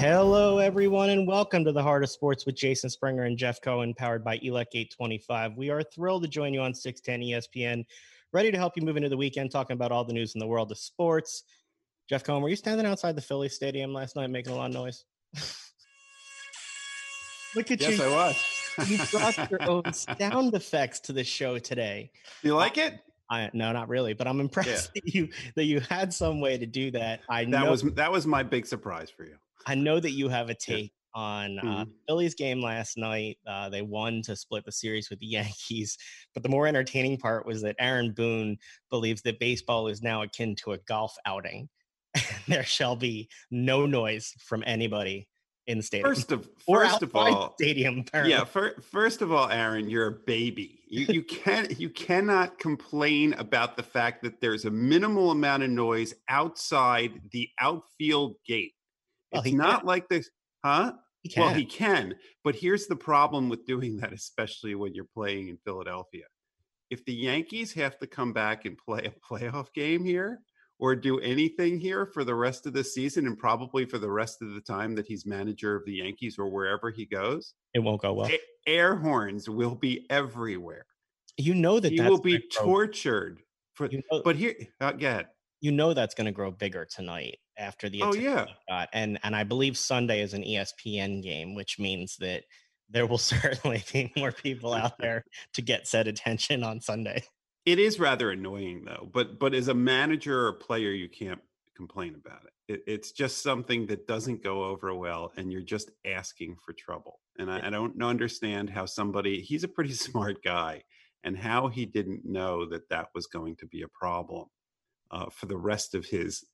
Hello, everyone, and welcome to the Heart of Sports with Jason Springer and Jeff Cohen, powered by ELEC 825. We are thrilled to join you on 610 ESPN, ready to help you move into the weekend, talking about all the news in the world of sports. Jeff Cohen, were you standing outside the Philly Stadium last night making a lot of noise? Look at yes, you. Yes, I was. you brought your own sound effects to the show today. You like it? I, no, not really, but I'm impressed that you that you had some way to do that. I That know was that was my big surprise for you. I know that you have a take on uh, Mhm. Phillies game last night. Uh, they won to split the series with the Yankees, but the more entertaining part was that Aaron Boone believes that baseball is now akin to a golf outing. there shall be no noise from anybody in the stadium First of first of all, stadium. Apparently. yeah. Fir- first of all, Aaron, you're a baby. You you can you cannot complain about the fact that there's a minimal amount of noise outside the outfield gate. Well, It's not can. like this, huh? He. Well, he can, but here's the problem with doing that, especially when you're playing in Philadelphia. If the Yankees have to come back and play a playoff game here or do anything here for the rest of the season and probably for the rest of the time that he's manager of the Yankees or wherever he goes, it won't go well. air horns will be everywhere. you know that He will be tortured. For, You know, but here, uh, ahead. You know that's going to grow bigger tonight after the Oh, yeah. got. and and I believe Sunday is an ESPN game, which means that there will certainly be more people out there to get said attention on Sunday. It is rather annoying though, but but as a manager or player, you can't complain about it. it. It's just something that doesn't go over well, and you're just asking for trouble. And I, I don't understand how somebody he's a pretty smart guy, and how he didn't know that that was going to be a problem uh, for the rest of his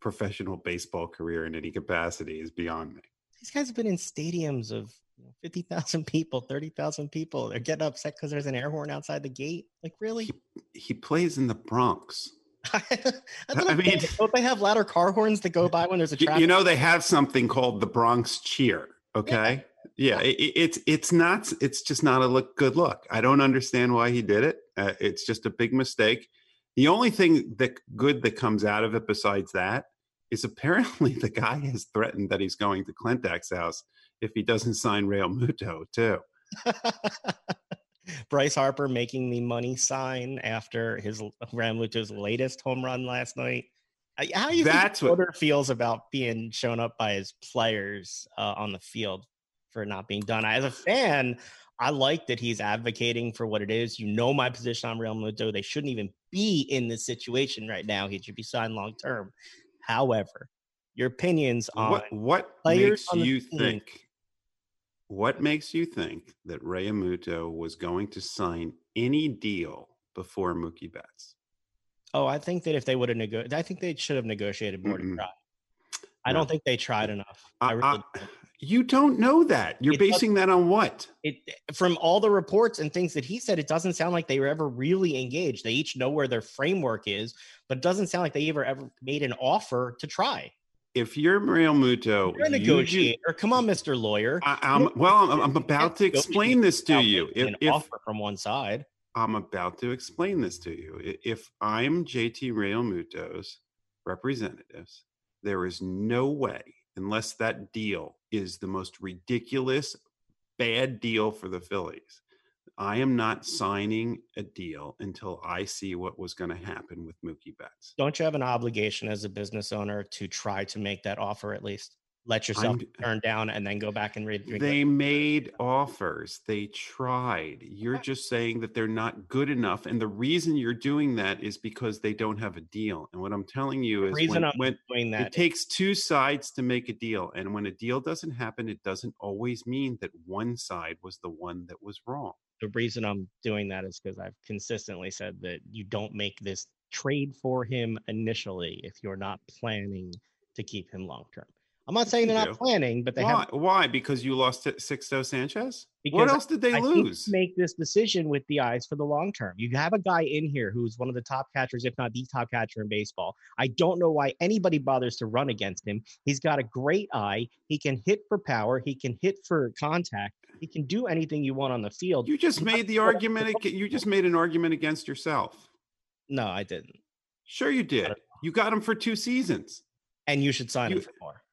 professional baseball career in any capacity is beyond me. These guys have been in stadiums of you know, fifty thousand people, thirty thousand people. They're getting upset because there's an air horn outside the gate. Like really? He plays in the Bronx. I, I mean- don't they have louder car horns that go by when there's a You, traffic? you know they have something called the Bronx cheer. Okay, yeah, it- it's it's not it's just not a look good look. I don't understand why he did it. Uh, it's just a big mistake. The only thing that good that comes out of it besides that is apparently the guy has threatened that he's going to Klentak's house if he doesn't sign Realmuto too. Bryce Harper making the money sign after his Realmuto's latest home run last night. How do you That's think Schroeder feels about being shown up by his players uh, on the field for not being done? As a fan, I like that he's advocating for what it is. You know my position on Realmuto. They shouldn't even be in this situation right now. He should be signed long term. However, your opinions on What what players makes you team. think? What makes you think that Realmuto was going to sign any deal before Mookie Betts? Oh, I think that if they would have negotiated, I think they should have negotiated more to Mm-mm. try. I No. don't think they tried enough. I I- really I-. you don't know that. You're It basing that on what? it from all the reports and things that he said, it doesn't sound like they were ever really engaged. They each know where their framework is, but it doesn't sound like they ever ever made an offer to try. If you're Realmuto, You're a you. Come on, Mr. Lawyer. I, I'm, well, I'm, I'm about to explain this to you. If, an if offer from one side. I'm about to explain this to you. If I'm JT Realmuto's representatives, there is no way, unless that deal is the most ridiculous, bad deal for the Phillies, I am not signing a deal until I see what was going to happen with Mookie Betts. Don't you have an obligation as a business owner to try to make that offer at least? Let yourself I'm- turn down and then go back and read. They made offers. They tried. You're just saying that they're not good enough. And the reason you're doing that is because they don't have a deal. And what I'm telling you is reason when, I'm when doing that it takes two sides to make a deal. And when a deal doesn't happen, it doesn't always mean that one side was the one that was wrong. the reason I'm doing that is because I've consistently said that you don't make this trade for him initially if you're not planning to keep him long term. I'm not saying they're not planning, but they Why? have Why? Because you lost to Sixto Sanchez? Because what else did they I lose? you make this decision with the eyes for the long term. You have a guy in here who's one of the top catchers, if not the top catcher in baseball. I don't know why anybody bothers to run against him. He's got a great eye. He can hit for power. He can hit for contact. He can do anything you want on the field. You just made the argument. You just made an argument against yourself. no, I didn't. Sure, you did. You got him for two seasons. And you should sign him for more.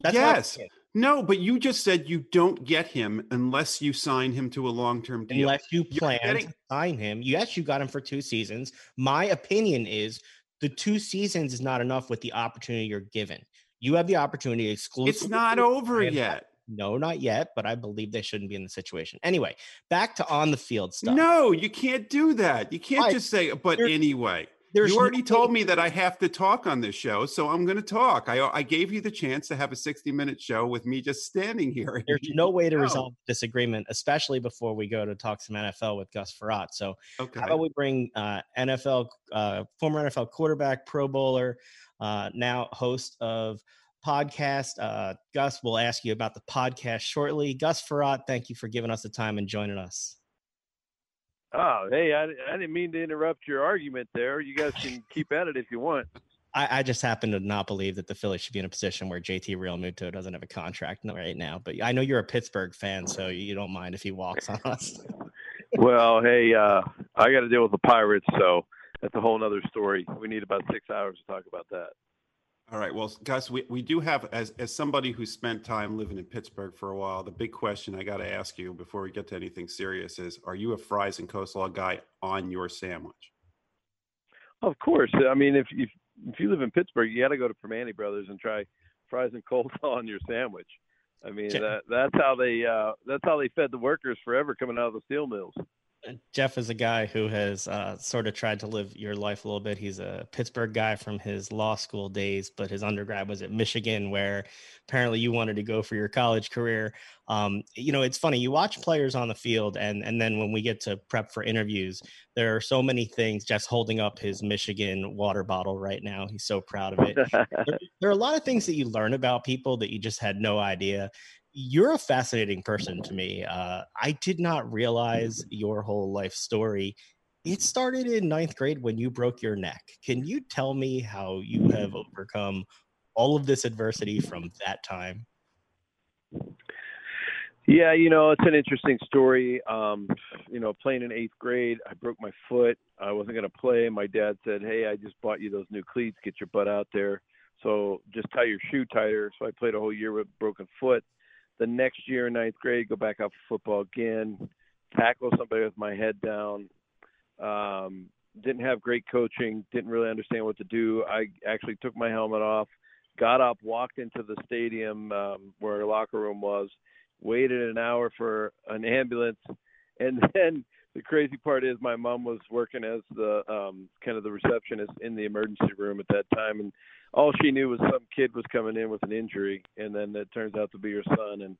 That's yes. No, but you just said you don't get him unless you sign him to a long-term deal. Unless you plan getting- to sign him. Yes, you got him for two seasons. My opinion is the two seasons is not enough with the opportunity you're given. You have the opportunity exclusively. It's not over yet. No, not yet, but I believe they shouldn't be in the situation. Anyway, back to on the field stuff. No, you can't do that. You can't just say, but anyway. There's you already no told me that I have to talk on this show, so I'm going to talk. I, I gave you the chance to have a 60 minute show with me just standing here. There's no way to resolve disagreement, especially before we go to talk some NFL with Gus Frerotte. So, okay. how about we bring uh, NFL, uh, former NFL quarterback, Pro Bowler, uh, now host of podcast. Uh, Gus, we'll ask you about the podcast shortly. Gus Frerotte, thank you for giving us the time and joining us. Oh, hey, I, I didn't mean to interrupt your argument there. You guys can keep at it if you want. I, I, just happen to not believe that the Phillies should be in a position where JT Realmuto doesn't have a contract right now. But I know you're a Pittsburgh fan, so you don't mind if he walks on us. well, hey, uh, I got to deal with the Pirates, so that's a whole other story. We need about six hours to talk about that. All right. Well, Gus, we, we do have, as, as somebody who spent time living in Pittsburgh for a while, the big question I got to ask you before we get to anything serious is Are you a fries and coleslaw guy on your sandwich? Of course. I mean, if, if, if you live in Pittsburgh, you got to go to Primanti Brothers and try fries and coleslaw on your sandwich. I mean, that, that's how they uh, that's how they fed the workers forever coming out of the steel mills. Jeff is a guy who has uh, sort of tried to live your life a little bit. He's a Pittsburgh guy from his law school days, but his undergrad was at Michigan, where apparently you wanted to go for your college career. Um, you know, it's funny. You watch players on the field, and and then when we get to prep for interviews, there are so many things. Jeff's holding up his Michigan water bottle right now. He's so proud of it. there, there are a lot of things that you learn about people that you just had no idea you're a fascinating person to me. Uh, I did not realize your whole life story. It started in ninth grade when you broke your neck. Can you tell me how you have overcome all of this adversity from that time? Yeah, you know, it's an interesting story. Um, you know, playing in eighth grade, I broke my foot. I wasn't going to play. My dad said, Hey, I just bought you those new cleats. Get your butt out there. So just tie your shoe tighter. So I played a whole year with broken foot the next year in ninth grade, go back out for football again, tackle somebody with my head down. Um, didn't have great coaching, didn't really understand what to do. I actually took my helmet off, got up, walked into the stadium um, where our locker room was, waited an hour for an ambulance, and then the crazy part is my mom was working as the um kind of the receptionist in the emergency room at that time and all she knew was some kid was coming in with an injury and then it turns out to be her son and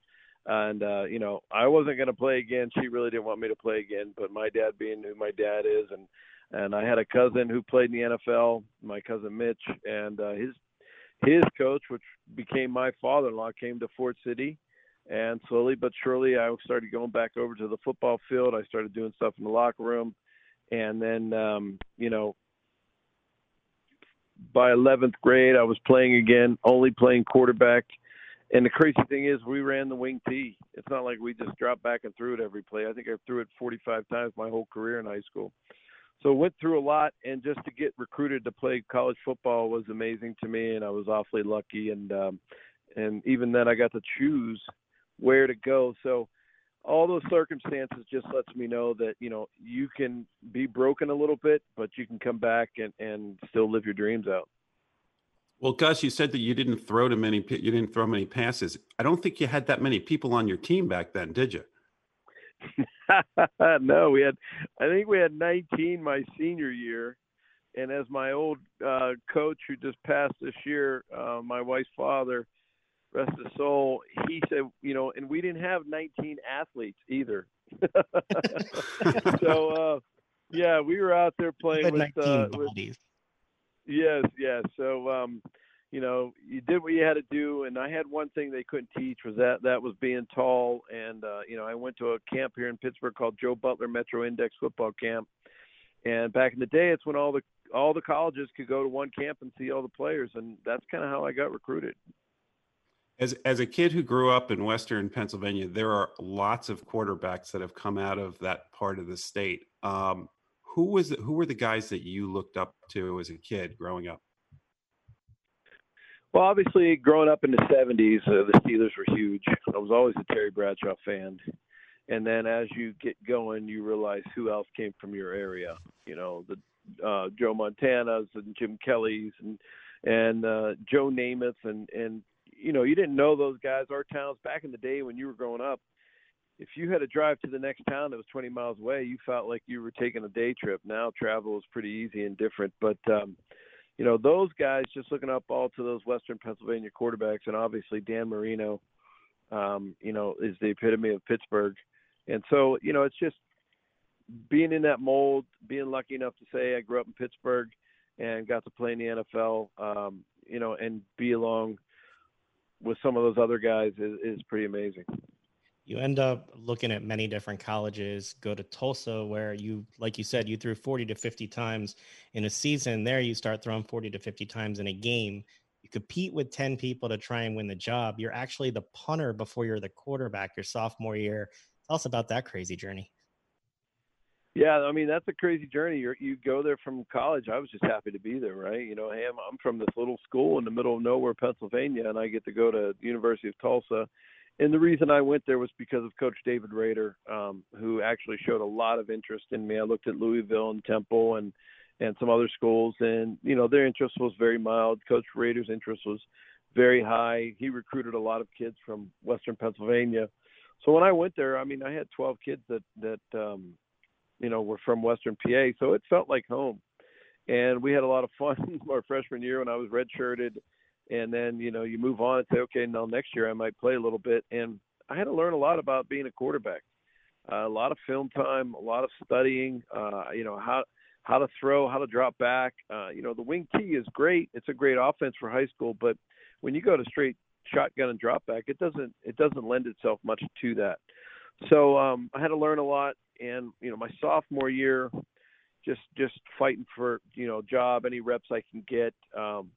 and uh you know I wasn't going to play again. She really didn't want me to play again but my dad being who my dad is and and I had a cousin who played in the NFL my cousin Mitch and uh his his coach which became my father-in-law came to Ford City and slowly but surely, I started going back over to the football field. I started doing stuff in the locker room. And then, um, you know, by 11th grade, I was playing again, only playing quarterback. And the crazy thing is, we ran the wing T. It's not like we just dropped back and threw it every play. I think I threw it 45 times my whole career in high school. So went through a lot, and just to get recruited to play college football was amazing to me, and I was awfully lucky. And um, and even then, I got to choose where to go. So all those circumstances just lets me know that you know you can be broken a little bit, but you can come back and and still live your dreams out. Well, Gus, you said that you didn't throw to many. You didn't throw many passes. I don't think you had that many people on your team back then, did you? no, we had. I think we had 19 my senior year, and as my old uh, coach who just passed this year, uh, my wife's father, rest his soul, he said, you know, and we didn't have 19 athletes either. so, uh, yeah, we were out there playing with, uh, with, yes, yes. So, um, you know, you did what you had to do, and I had one thing they couldn't teach was that that was being tall. And uh, you know, I went to a camp here in Pittsburgh called Joe Butler Metro Index Football Camp, and back in the day, it's when all the all the colleges could go to one camp and see all the players, and that's kind of how I got recruited. As as a kid who grew up in Western Pennsylvania, there are lots of quarterbacks that have come out of that part of the state. Um, who was who were the guys that you looked up to as a kid growing up? Well, obviously, growing up in the '70s, uh, the Steelers were huge. I was always a Terry Bradshaw fan, and then as you get going, you realize who else came from your area. You know, the uh, Joe Montana's and Jim Kelly's and and uh, Joe Namath and and you know you didn't know those guys. Our towns back in the day when you were growing up, if you had to drive to the next town that was 20 miles away, you felt like you were taking a day trip. Now travel is pretty easy and different, but um, you know those guys just looking up all to those Western Pennsylvania quarterbacks, and obviously Dan Marino, um, you know, is the epitome of Pittsburgh, and so you know it's just being in that mold, being lucky enough to say I grew up in Pittsburgh and got to play in the NFL, um, you know, and be along with some of those other guys is, is pretty amazing. You end up looking at many different colleges. Go to tulsa where you like you said you threw 40 to 50 times in a season. There you start throwing 40 to 50 times in a game. You compete with 10 people to try and win the job. You're actually the punter before you're the quarterback your sophomore year. Tell us about that crazy journey yeah, I mean that's a crazy journey. You you go there from college. I was just happy to be there, right? You know, hey, I'm, I'm from this little school in the middle of nowhere, Pennsylvania, and I get to go to the University of Tulsa and the reason I went there was because of Coach David Rader, um, who actually showed a lot of interest in me. I looked at Louisville and Temple and and some other schools, and you know their interest was very mild. Coach Rader's interest was very high. He recruited a lot of kids from Western Pennsylvania. So when I went there, I mean, I had 12 kids that that um, you know were from Western PA, so it felt like home. And we had a lot of fun our freshman year when I was redshirted and then you know you move on and say, okay, now next year I might play a little bit. And I had to learn a lot about being a quarterback, uh, a lot of film time, a lot of studying. Uh, you know how how to throw, how to drop back. Uh, you know the wing T is great; it's a great offense for high school, but when you go to straight shotgun and drop back, it doesn't it doesn't lend itself much to that. So um, I had to learn a lot, and you know my sophomore year, just just fighting for you know job, any reps I can get. Um,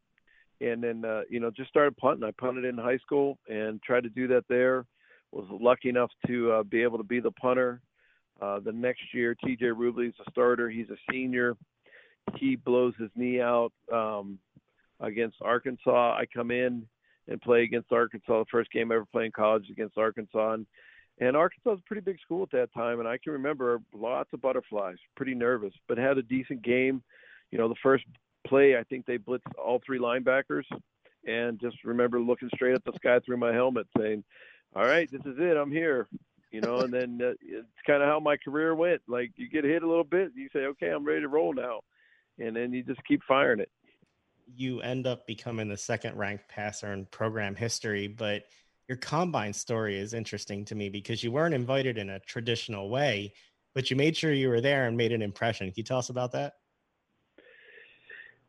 and then uh, you know just started punting. I punted in high school and tried to do that there. Was lucky enough to uh, be able to be the punter. Uh, the next year, T.J. Rubley's a starter. He's a senior. He blows his knee out um, against Arkansas. I come in and play against Arkansas. The first game I ever played in college against Arkansas. And, and Arkansas was a pretty big school at that time, and I can remember lots of butterflies, pretty nervous, but had a decent game. You know, the first play, I think they blitzed all three linebackers, and just remember looking straight at the sky through my helmet, saying, "All right, this is it. I'm here." You know, and then uh, it's kind of how my career went. Like you get hit a little bit, you say, "Okay, I'm ready to roll now," and then you just keep firing it. You end up becoming the second ranked passer in program history, but your combine story is interesting to me because you weren't invited in a traditional way, but you made sure you were there and made an impression. Can you tell us about that?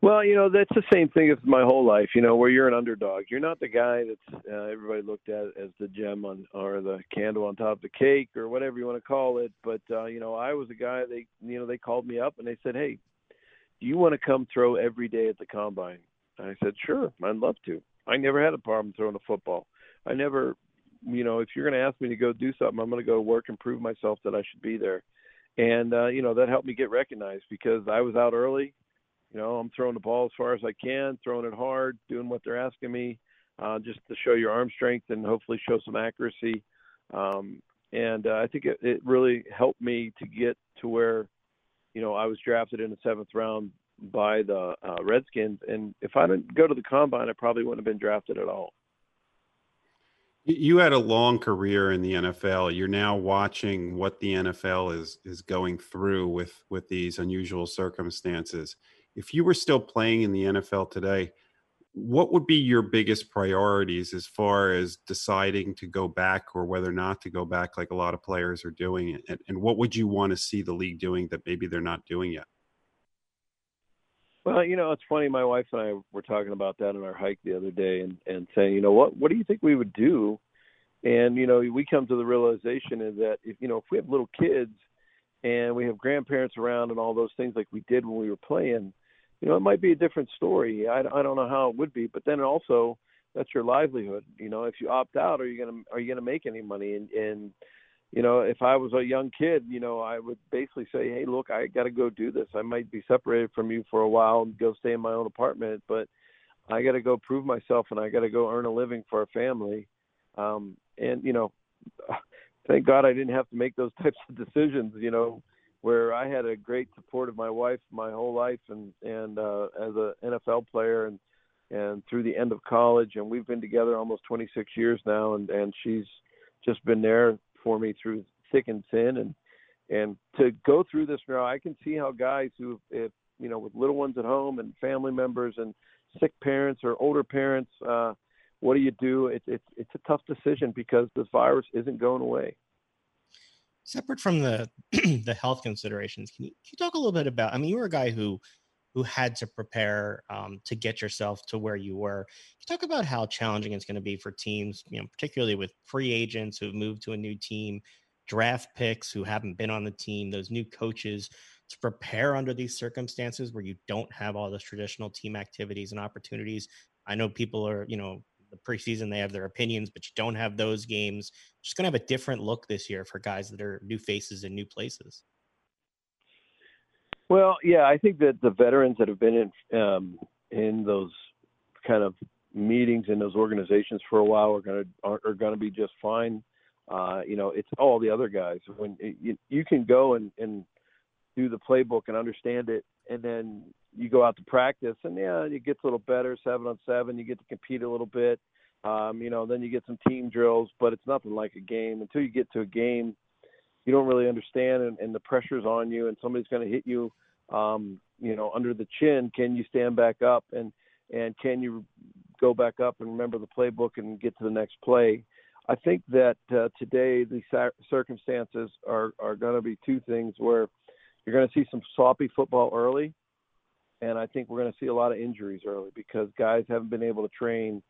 Well, you know that's the same thing as my whole life. You know, where you're an underdog. You're not the guy that's uh, everybody looked at as the gem on or the candle on top of the cake or whatever you want to call it. But uh, you know, I was a guy. They you know they called me up and they said, "Hey, do you want to come throw every day at the combine?" And I said, "Sure, I'd love to." I never had a problem throwing a football. I never, you know, if you're going to ask me to go do something, I'm going to go work and prove myself that I should be there. And uh, you know that helped me get recognized because I was out early you know, I'm throwing the ball as far as I can, throwing it hard, doing what they're asking me, uh, just to show your arm strength and hopefully show some accuracy. Um, and uh, I think it, it really helped me to get to where, you know, I was drafted in the seventh round by the uh, Redskins. And if I didn't go to the combine, I probably wouldn't have been drafted at all. You had a long career in the NFL. You're now watching what the NFL is is going through with with these unusual circumstances. If you were still playing in the NFL today, what would be your biggest priorities as far as deciding to go back or whether or not to go back like a lot of players are doing and, and what would you want to see the league doing that maybe they're not doing yet well you know it's funny my wife and i were talking about that on our hike the other day and and saying you know what what do you think we would do and you know we come to the realization is that if you know if we have little kids and we have grandparents around and all those things like we did when we were playing you know, it might be a different story. I, I don't know how it would be, but then also that's your livelihood. You know, if you opt out, are you gonna are you gonna make any money? And and you know, if I was a young kid, you know, I would basically say, hey, look, I got to go do this. I might be separated from you for a while and go stay in my own apartment, but I got to go prove myself and I got to go earn a living for a family. Um, and you know, thank God I didn't have to make those types of decisions. You know, where I had a great support of my wife my whole life and and uh, as a NFL player and and through the end of college and we've been together almost 26 years now and and she's just been there for me through thick and thin. And and to go through this now I can see how guys who if you know with little ones at home and family members and sick parents or older parents uh what do you do? It's it's it's a tough decision because this virus isn't going away. Separate from the the health considerations can you, can you talk a little bit about i mean you were a guy who who had to prepare um, to get yourself to where you were you talk about how challenging it's going to be for teams you know particularly with free agents who've moved to a new team draft picks who haven't been on the team those new coaches to prepare under these circumstances where you don't have all those traditional team activities and opportunities i know people are you know the preseason they have their opinions, but you don't have those games. Just going to have a different look this year for guys that are new faces in new places. Well, yeah, I think that the veterans that have been in um, in those kind of meetings in those organizations for a while are going to are, are going to be just fine. Uh, you know, it's all the other guys. When you, you can go and, and do the playbook and understand it, and then you go out to practice and yeah, it gets a little better seven on seven. You get to compete a little bit. Um, you know, then you get some team drills, but it's nothing like a game. Until you get to a game, you don't really understand, and, and the pressure's on you, and somebody's going to hit you, um, you know, under the chin. Can you stand back up, and and can you go back up and remember the playbook and get to the next play? I think that uh, today the circumstances are are going to be two things where you're going to see some sloppy football early, and I think we're going to see a lot of injuries early because guys haven't been able to train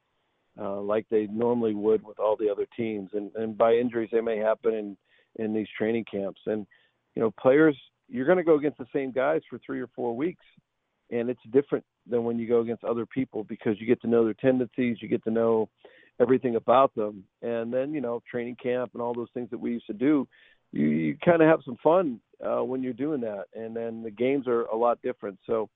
uh, like they normally would with all the other teams. And, and by injuries, they may happen in in these training camps. And you know, players, you're going to go against the same guys for three or four weeks, and it's different than when you go against other people because you get to know their tendencies, you get to know everything about them, and then you know, training camp and all those things that we used to do. You, you kind of have some fun uh, when you're doing that, and then the games are a lot different. So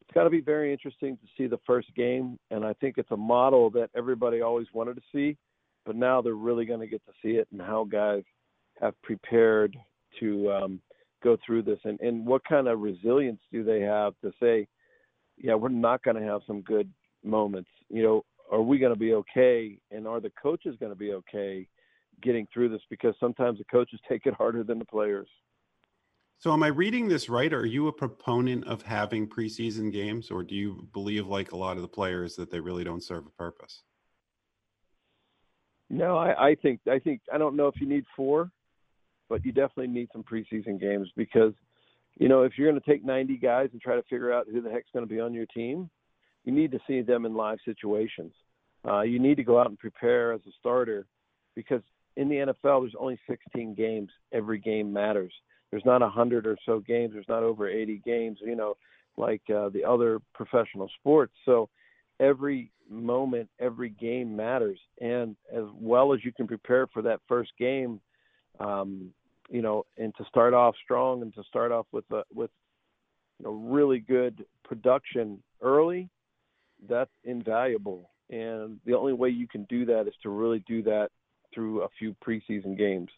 it's got to be very interesting to see the first game, and I think it's a model that everybody always wanted to see, but now they're really going to get to see it and how guys have prepared to um, go through this, and and what kind of resilience do they have to say, yeah, we're not going to have some good moments. You know, are we going to be okay, and are the coaches going to be okay getting through this? Because sometimes the coaches take it harder than the players. So, am I reading this right? Are you a proponent of having preseason games, or do you believe, like a lot of the players, that they really don't serve a purpose? No, I, I think I think I don't know if you need four, but you definitely need some preseason games because, you know, if you're going to take 90 guys and try to figure out who the heck's going to be on your team, you need to see them in live situations. Uh, you need to go out and prepare as a starter because in the NFL, there's only 16 games. Every game matters there's not a hundred or so games. There's not over 80 games. You know, like uh, the other professional sports. So every moment, every game matters, and as well as you can prepare for that first game, um, you know, and to start off strong and to start off with a, with you know really good production early, that's invaluable. And the only way you can do that is to really do that through a few preseason games.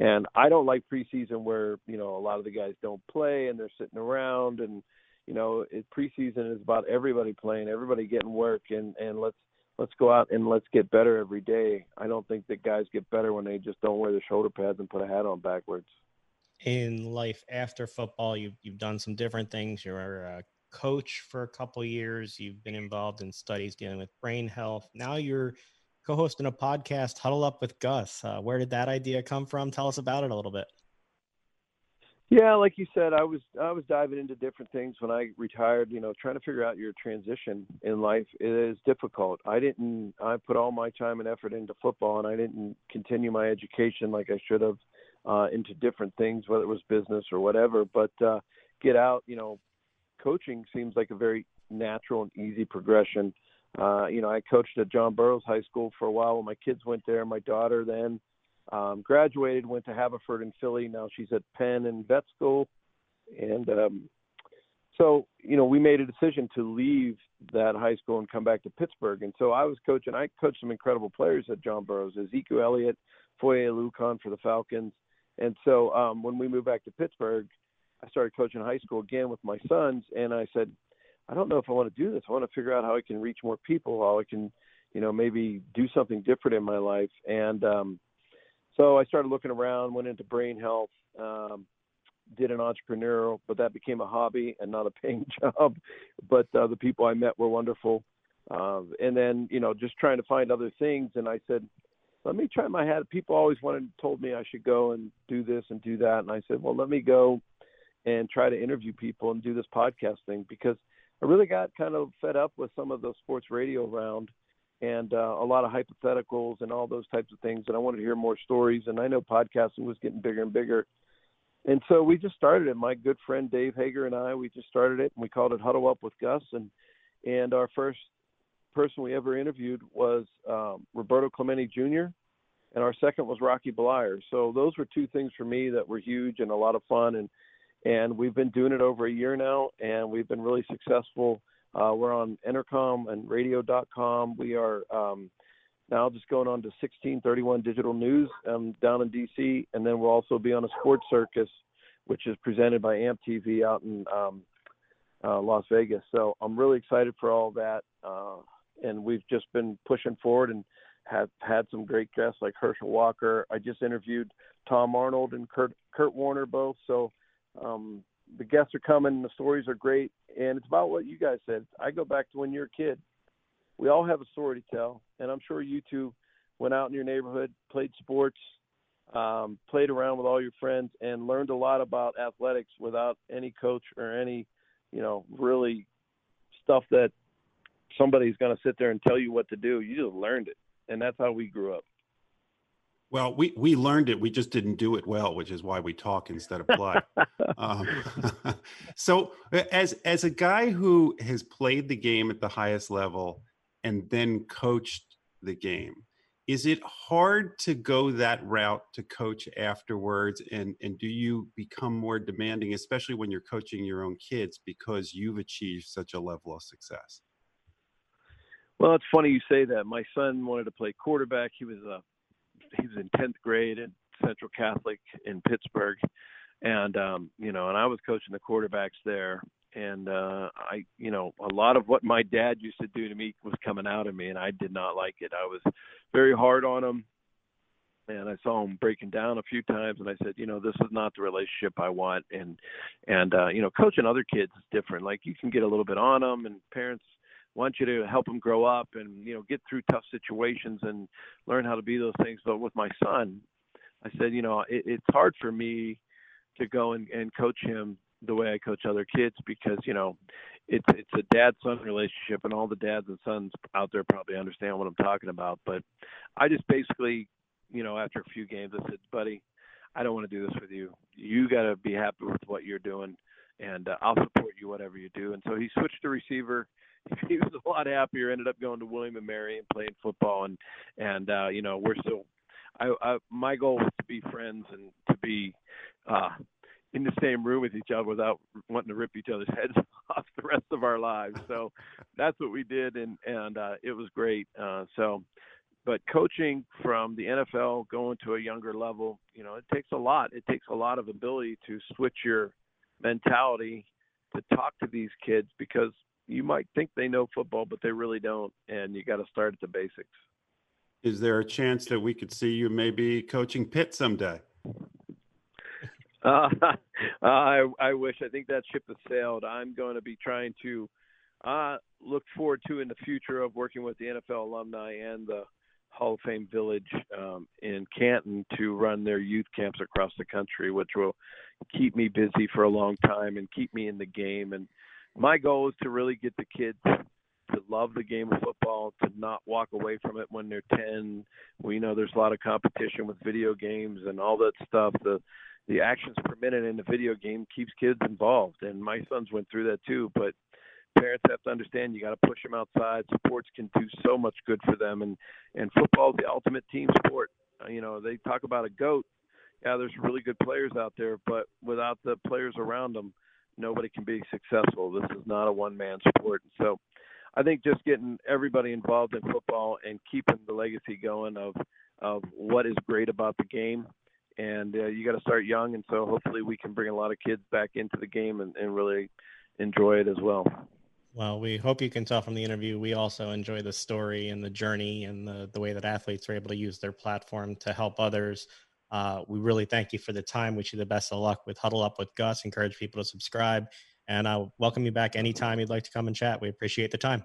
And I don't like preseason where you know a lot of the guys don't play and they're sitting around and you know it, preseason is about everybody playing, everybody getting work, and and let's let's go out and let's get better every day. I don't think that guys get better when they just don't wear their shoulder pads and put a hat on backwards. In life after football, you've you've done some different things. You're a coach for a couple years. You've been involved in studies dealing with brain health. Now you're co-hosting a podcast, Huddle Up with Gus. Uh, where did that idea come from? Tell us about it a little bit. Yeah, like you said, I was I was diving into different things when I retired. You know, trying to figure out your transition in life is difficult. I didn't. I put all my time and effort into football, and I didn't continue my education like I should have uh, into different things, whether it was business or whatever. But uh, get out. You know, coaching seems like a very natural and easy progression uh, you know, I coached at John Burroughs High School for a while when my kids went there. My daughter then um, graduated, went to Haverford in Philly. Now she's at Penn and vet school, and um, so you know we made a decision to leave that high school and come back to Pittsburgh. And so I was coaching. I coached some incredible players at John Burroughs, Ezekiel Elliott, Foye Oluokun for the Falcons. And so um, when we moved back to Pittsburgh, I started coaching high school again with my sons. And I said, I don't know if I want to do this. I want to figure out how I can reach more people, how I can, you know, maybe do something different in my life. And um, so I started looking around, went into brain health. Um, did an entrepreneurial, but that became a hobby and not a paying job. But uh, the people I met were wonderful. Uh, and then, you know, just trying to find other things. And I said, let me try my hat. People always wanted, told me I should go and do this and do that. And I said, well, let me go and try to interview people and do this podcast thing because I really got kind of fed up with some of the sports radio around and uh, a lot of hypotheticals and all those types of things. And I wanted to hear more stories. And I know podcasting was getting bigger and bigger and so we just started it. My good friend Dave Hager and I, we just started it, and we called it Huddle Up with Gus. And and our first person we ever interviewed was um, Roberto Clemente Jr. and our second was Rocky Bleier. So those were two things for me that were huge and a lot of fun. And and we've been doing it over a year now, and we've been really successful. Uh, we're on intercom and Radio.com. We are um, now just going on to 1631 Digital News um, down in DC, and then we'll also be on a sports circus, which is presented by AMP TV out in um, uh, Las Vegas. So I'm really excited for all that, uh, and we've just been pushing forward and have had some great guests like Herschel Walker. I just interviewed Tom Arnold and Kurt Kurt Warner both. So um, the guests are coming, the stories are great, and it's about what you guys said. I go back to when you're a kid we all have a story to tell, and I'm sure you two went out in your neighborhood, played sports, um, played around with all your friends, and learned a lot about athletics without any coach or any, you know, really stuff that somebody's going to sit there and tell you what to do. You just learned it, and that's how we grew up. Well, we we learned it. We just didn't do it well, which is why we talk instead of play. um, so, as as a guy who has played the game at the highest level and then coached the game. Is it hard to go that route to coach afterwards? And, and do you become more demanding, especially when you're coaching your own kids because you've achieved such a level of success? Well, it's funny you say that. My son wanted to play quarterback. He was a he was in tenth grade at Central Catholic in Pittsburgh, and um, you know, and I was coaching the quarterbacks there. And uh i you know a lot of what my dad used to do to me was coming out of me and i did not like it. I was very hard on him and i saw him breaking down a few times and i said you know this is not the relationship i want. And and uh you know coaching other kids is different. Like you can get a little bit on them and parents want you to help them grow up and you know get through tough situations and learn how to be those things. But with my son i said you know it, it's hard for me to go and, and coach him the way I coach other kids because you know it's it's a dad son relationship and all the dads and sons out there probably understand what I'm talking about. But I just basically you know after a few games I said buddy I don't want to do this with you. You got to be happy with what you're doing and uh, I'll support you whatever you do. And so he switched to receiver he was a lot happier ended up going to William and Mary and playing football and and uh you know we're still I, I my goal was to be friends and to be uh in the same room with each other without wanting to rip each other's heads off the rest of our lives. So that's what we did, and and uh, it was great. Uh, so, but coaching from the NFL going to a younger level, you know, it takes a lot. It takes a lot of ability to switch your mentality to talk to these kids because you might think they know football, but they really don't, and you got to start at the basics. Is there a chance that we could see you maybe coaching Pitt someday? Uh, I I wish. I think that ship has sailed. I'm going to be trying to uh, look forward to in the future of working with the NFL alumni and the Hall of Fame Village um, in Canton to run their youth camps across the country, which will keep me busy for a long time and keep me in the game. And my goal is to really get the kids to love the game of football, to not walk away from it when they're 10. We know there's a lot of competition with video games and all that stuff. The the actions per minute in the video game keeps kids involved, and my sons went through that too. But parents have to understand you got to push them outside. Sports can do so much good for them, and and football is the ultimate team sport. Uh, you know, they talk about a goat. Yeah, there's really good players out there, but without the players around them, nobody can be successful. This is not a one man sport. So I think just getting everybody involved in football and keeping the legacy going of of what is great about the game. And uh, you got to start young, and so hopefully we can bring a lot of kids back into the game and, and really enjoy it as well. Well, we hope you can tell from the interview. We also enjoy the story and the journey and the, the way that athletes are able to use their platform to help others. Uh, we really thank you for the time. Wish you the best of luck with Huddle Up with Gus. Encourage people to subscribe. And I'll welcome you back anytime you'd like to come and chat. We appreciate the time.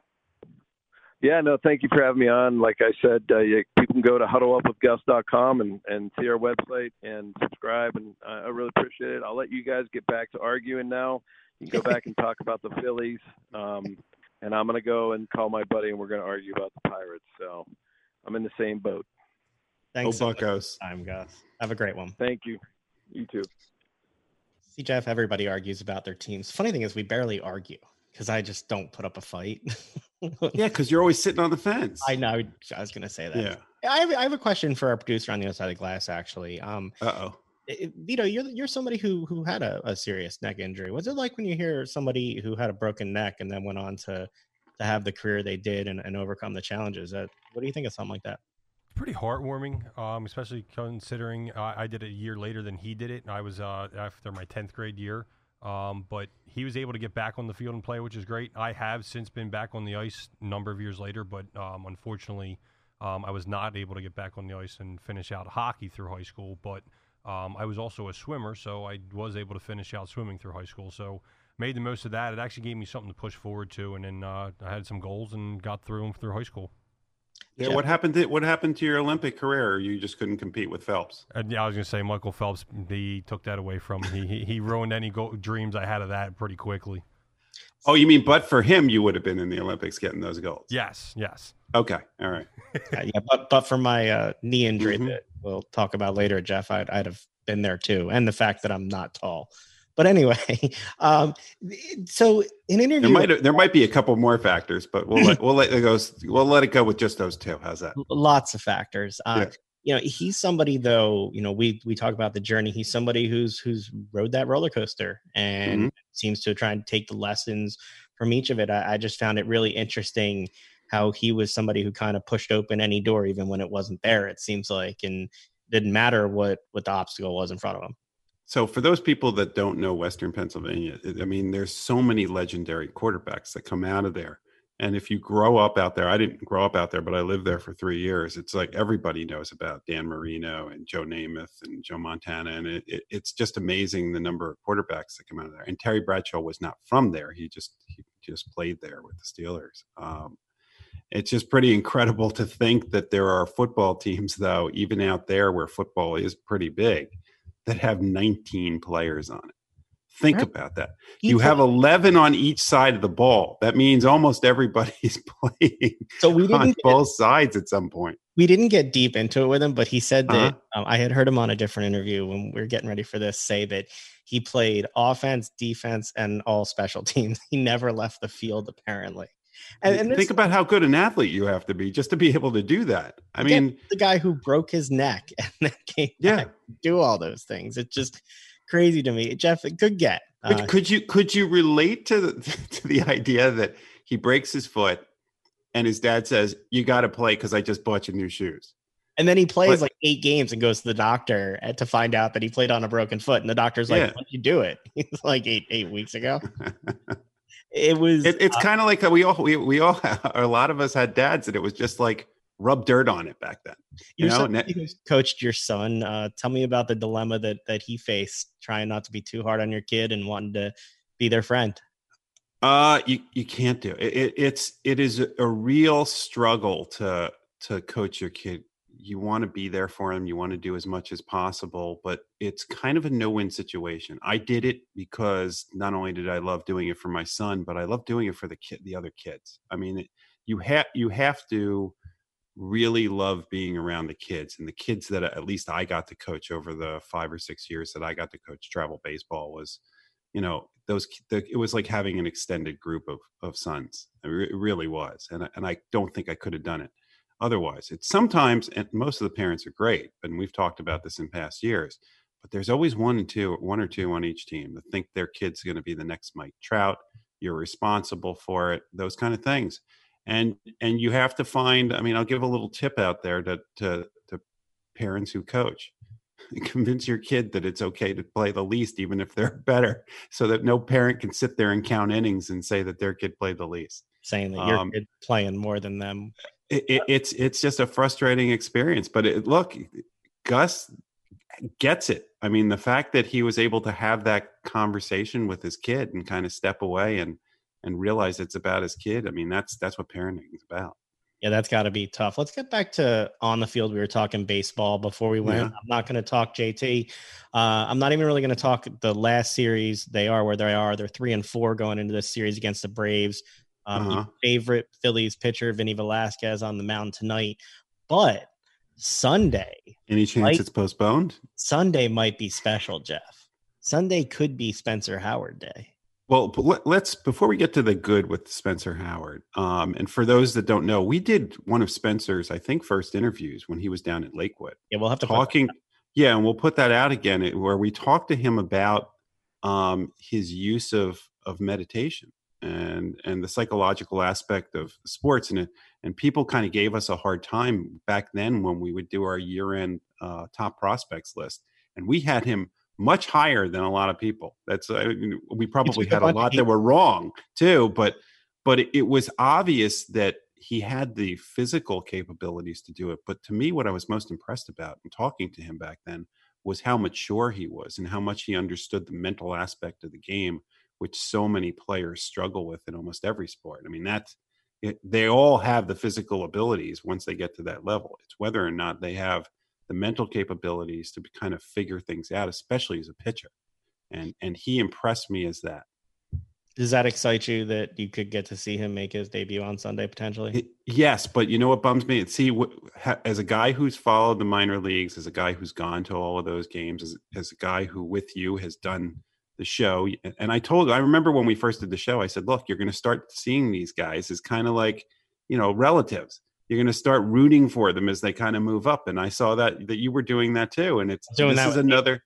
Yeah, no, thank you for having me on. Like I said, uh, you, you can go to huddleupwithgus.com and, and see our website and subscribe. And uh, I really appreciate it. I'll let you guys get back to arguing now. You can go back and talk about the Phillies. Um, and I'm going to go and call my buddy and we're going to argue about the Pirates. So I'm in the same boat. Thanks, Go Buccos. I'm Gus. Have a great one. Thank you. You too. See, Jeff, everybody argues about their teams. Funny thing is, we barely argue because I just don't put up a fight. yeah, because you're always sitting on the fence. I know. I was going to say that. Yeah. I have, I have a question for our producer on the other side of the glass, actually. Um, uh oh. Vito, you're you're somebody who who had a, a, serious neck injury. What's it like when you hear somebody who had a broken neck and then went on to to have the career they did and, and overcome the challenges? That what do you think of something like that? Pretty heartwarming, um, especially considering uh, I did it a year later than he did it. I was uh, after my tenth grade year. Um, but he was able to get back on the field and play, which is great. I have since been back on the ice a number of years later, but um, unfortunately, um, I was not able to get back on the ice and finish out hockey through high school. But um, I was also a swimmer, so I was able to finish out swimming through high school. So made the most of that. It actually gave me something to push forward to, and then uh, I had some goals and got through them through high school. Yeah, what happened to what happened to your Olympic career? You just couldn't compete with Phelps. Uh, yeah, I was going to say Michael Phelps. He took that away from me. He he ruined any go- dreams I had of that pretty quickly. Oh, you mean but for him, you would have been in the Olympics getting those goals? Yes, yes. Okay, all right. yeah, yeah, but but for my uh, knee injury mm-hmm. that we'll talk about later, Jeff, I'd I'd have been there too, and the fact that I'm not tall. But anyway, um, so in interview, there might there might be a couple more factors, but we'll let we'll let it go. We'll let it go with just those two. How's that? Lots of factors. Uh, yeah. You know, he's somebody though. You know, we we talk about the journey. He's somebody who's who's rode that roller coaster and mm-hmm. seems to try and take the lessons from each of it. I, I just found it really interesting how he was somebody who kind of pushed open any door even when it wasn't there. It seems like, and didn't matter what what the obstacle was in front of him. So, for those people that don't know Western Pennsylvania, I mean, there's so many legendary quarterbacks that come out of there. And if you grow up out there, I didn't grow up out there, but I lived there for three years. It's like everybody knows about Dan Marino and Joe Namath and Joe Montana. And it, it, it's just amazing the number of quarterbacks that come out of there. And Terry Bradshaw was not from there. He just, he just played there with the Steelers. Um, it's just pretty incredible to think that there are football teams, though, even out there where football is pretty big, that have 19 players on it. Think right. about that. you have 11 on each side of the ball. That means almost everybody's playing so we didn't on get, both sides at some point. We didn't get deep into it with him, but he said uh-huh. that um, I had heard him on a different interview when we were getting ready for this say that he played offense, defense, and all special teams. He never left the field, apparently. And, and think about how good an athlete you have to be just to be able to do that. I mean, the guy who broke his neck and then came yeah. do all those things. It's just crazy to me. Jeff, good get. Uh, could you could you relate to the to the idea that he breaks his foot and his dad says, "You got to play because I just bought you new shoes." And then he plays but, like eight games and goes to the doctor to find out that he played on a broken foot. And the doctor's like, yeah. "When did you do it?" He's like eight eight weeks ago. It was it, it's uh, kind of like we all we, we all a lot of us had dads and it was just like rub dirt on it back then you know you coached your son uh, tell me about the dilemma that that he faced trying not to be too hard on your kid and wanting to be their friend. Uh you you can't do it, it it's it is a real struggle to to coach your kid you want to be there for them you want to do as much as possible but it's kind of a no-win situation. I did it because not only did i love doing it for my son but i love doing it for the kid the other kids. I mean you have you have to really love being around the kids and the kids that at least i got to coach over the five or six years that i got to coach travel baseball was you know those the, it was like having an extended group of of sons. It, re- it really was and, and i don't think i could have done it otherwise. It's sometimes, and most of the parents are great, and we've talked about this in past years, but there's always one and two, one or two on each team that think their kid's going to be the next Mike Trout. You're responsible for it, those kind of things. And and you have to find. I mean, I'll give a little tip out there to to, to parents who coach. Convince your kid that it's okay to play the least, even if they're better, so that no parent can sit there and count innings and say that their kid played the least. Saying that your um, kid playing more than them. It, it, it's it's just a frustrating experience. But it, look, Gus gets it. I mean, the fact that he was able to have that conversation with his kid and kind of step away and and realize it's about his kid. I mean, that's that's what parenting is about. Yeah, that's got to be tough. Let's get back to on the field. We were talking baseball before we went. Yeah. I'm not going to talk JT. Uh, I'm not even really going to talk the last series. They are where they are. They're three and four going into this series against the Braves. Um, uh-huh. Favorite Phillies pitcher Vinny Velasquez on the mound tonight, but Sunday. Any chance might, it's postponed? Sunday might be special, Jeff. Sunday could be Spencer Howard Day. Well, let's before we get to the good with Spencer Howard. Um, and for those that don't know, we did one of Spencer's, I think, first interviews when he was down at Lakewood. Yeah, we'll have to talking. Yeah, and we'll put that out again, where we talked to him about um, his use of of meditation and and the psychological aspect of sports and it, and people kind of gave us a hard time back then when we would do our year end uh, top prospects list and we had him much higher than a lot of people. That's uh, we probably had a lot that were wrong too but but it, it was obvious that he had the physical capabilities to do it but to me what i was most impressed about in talking to him back then was how mature he was and how much he understood the mental aspect of the game which so many players struggle with in almost every sport. I mean, that's it, they all have the physical abilities once they get to that level. It's whether or not they have the mental capabilities to kind of figure things out, especially as a pitcher. And and he impressed me as that. Does that excite you that you could get to see him make his debut on Sunday potentially? Yes, but you know what bums me? See, what as a guy who's followed the minor leagues, as a guy who's gone to all of those games, as, as a guy who with you has done the show. And I told, I remember when we first did the show, I said, look, you're going to start seeing these guys as kind of like, you know, relatives. You're going to start rooting for them as they kind of move up. And I saw that, that you were doing that too. And it's, doing this is another,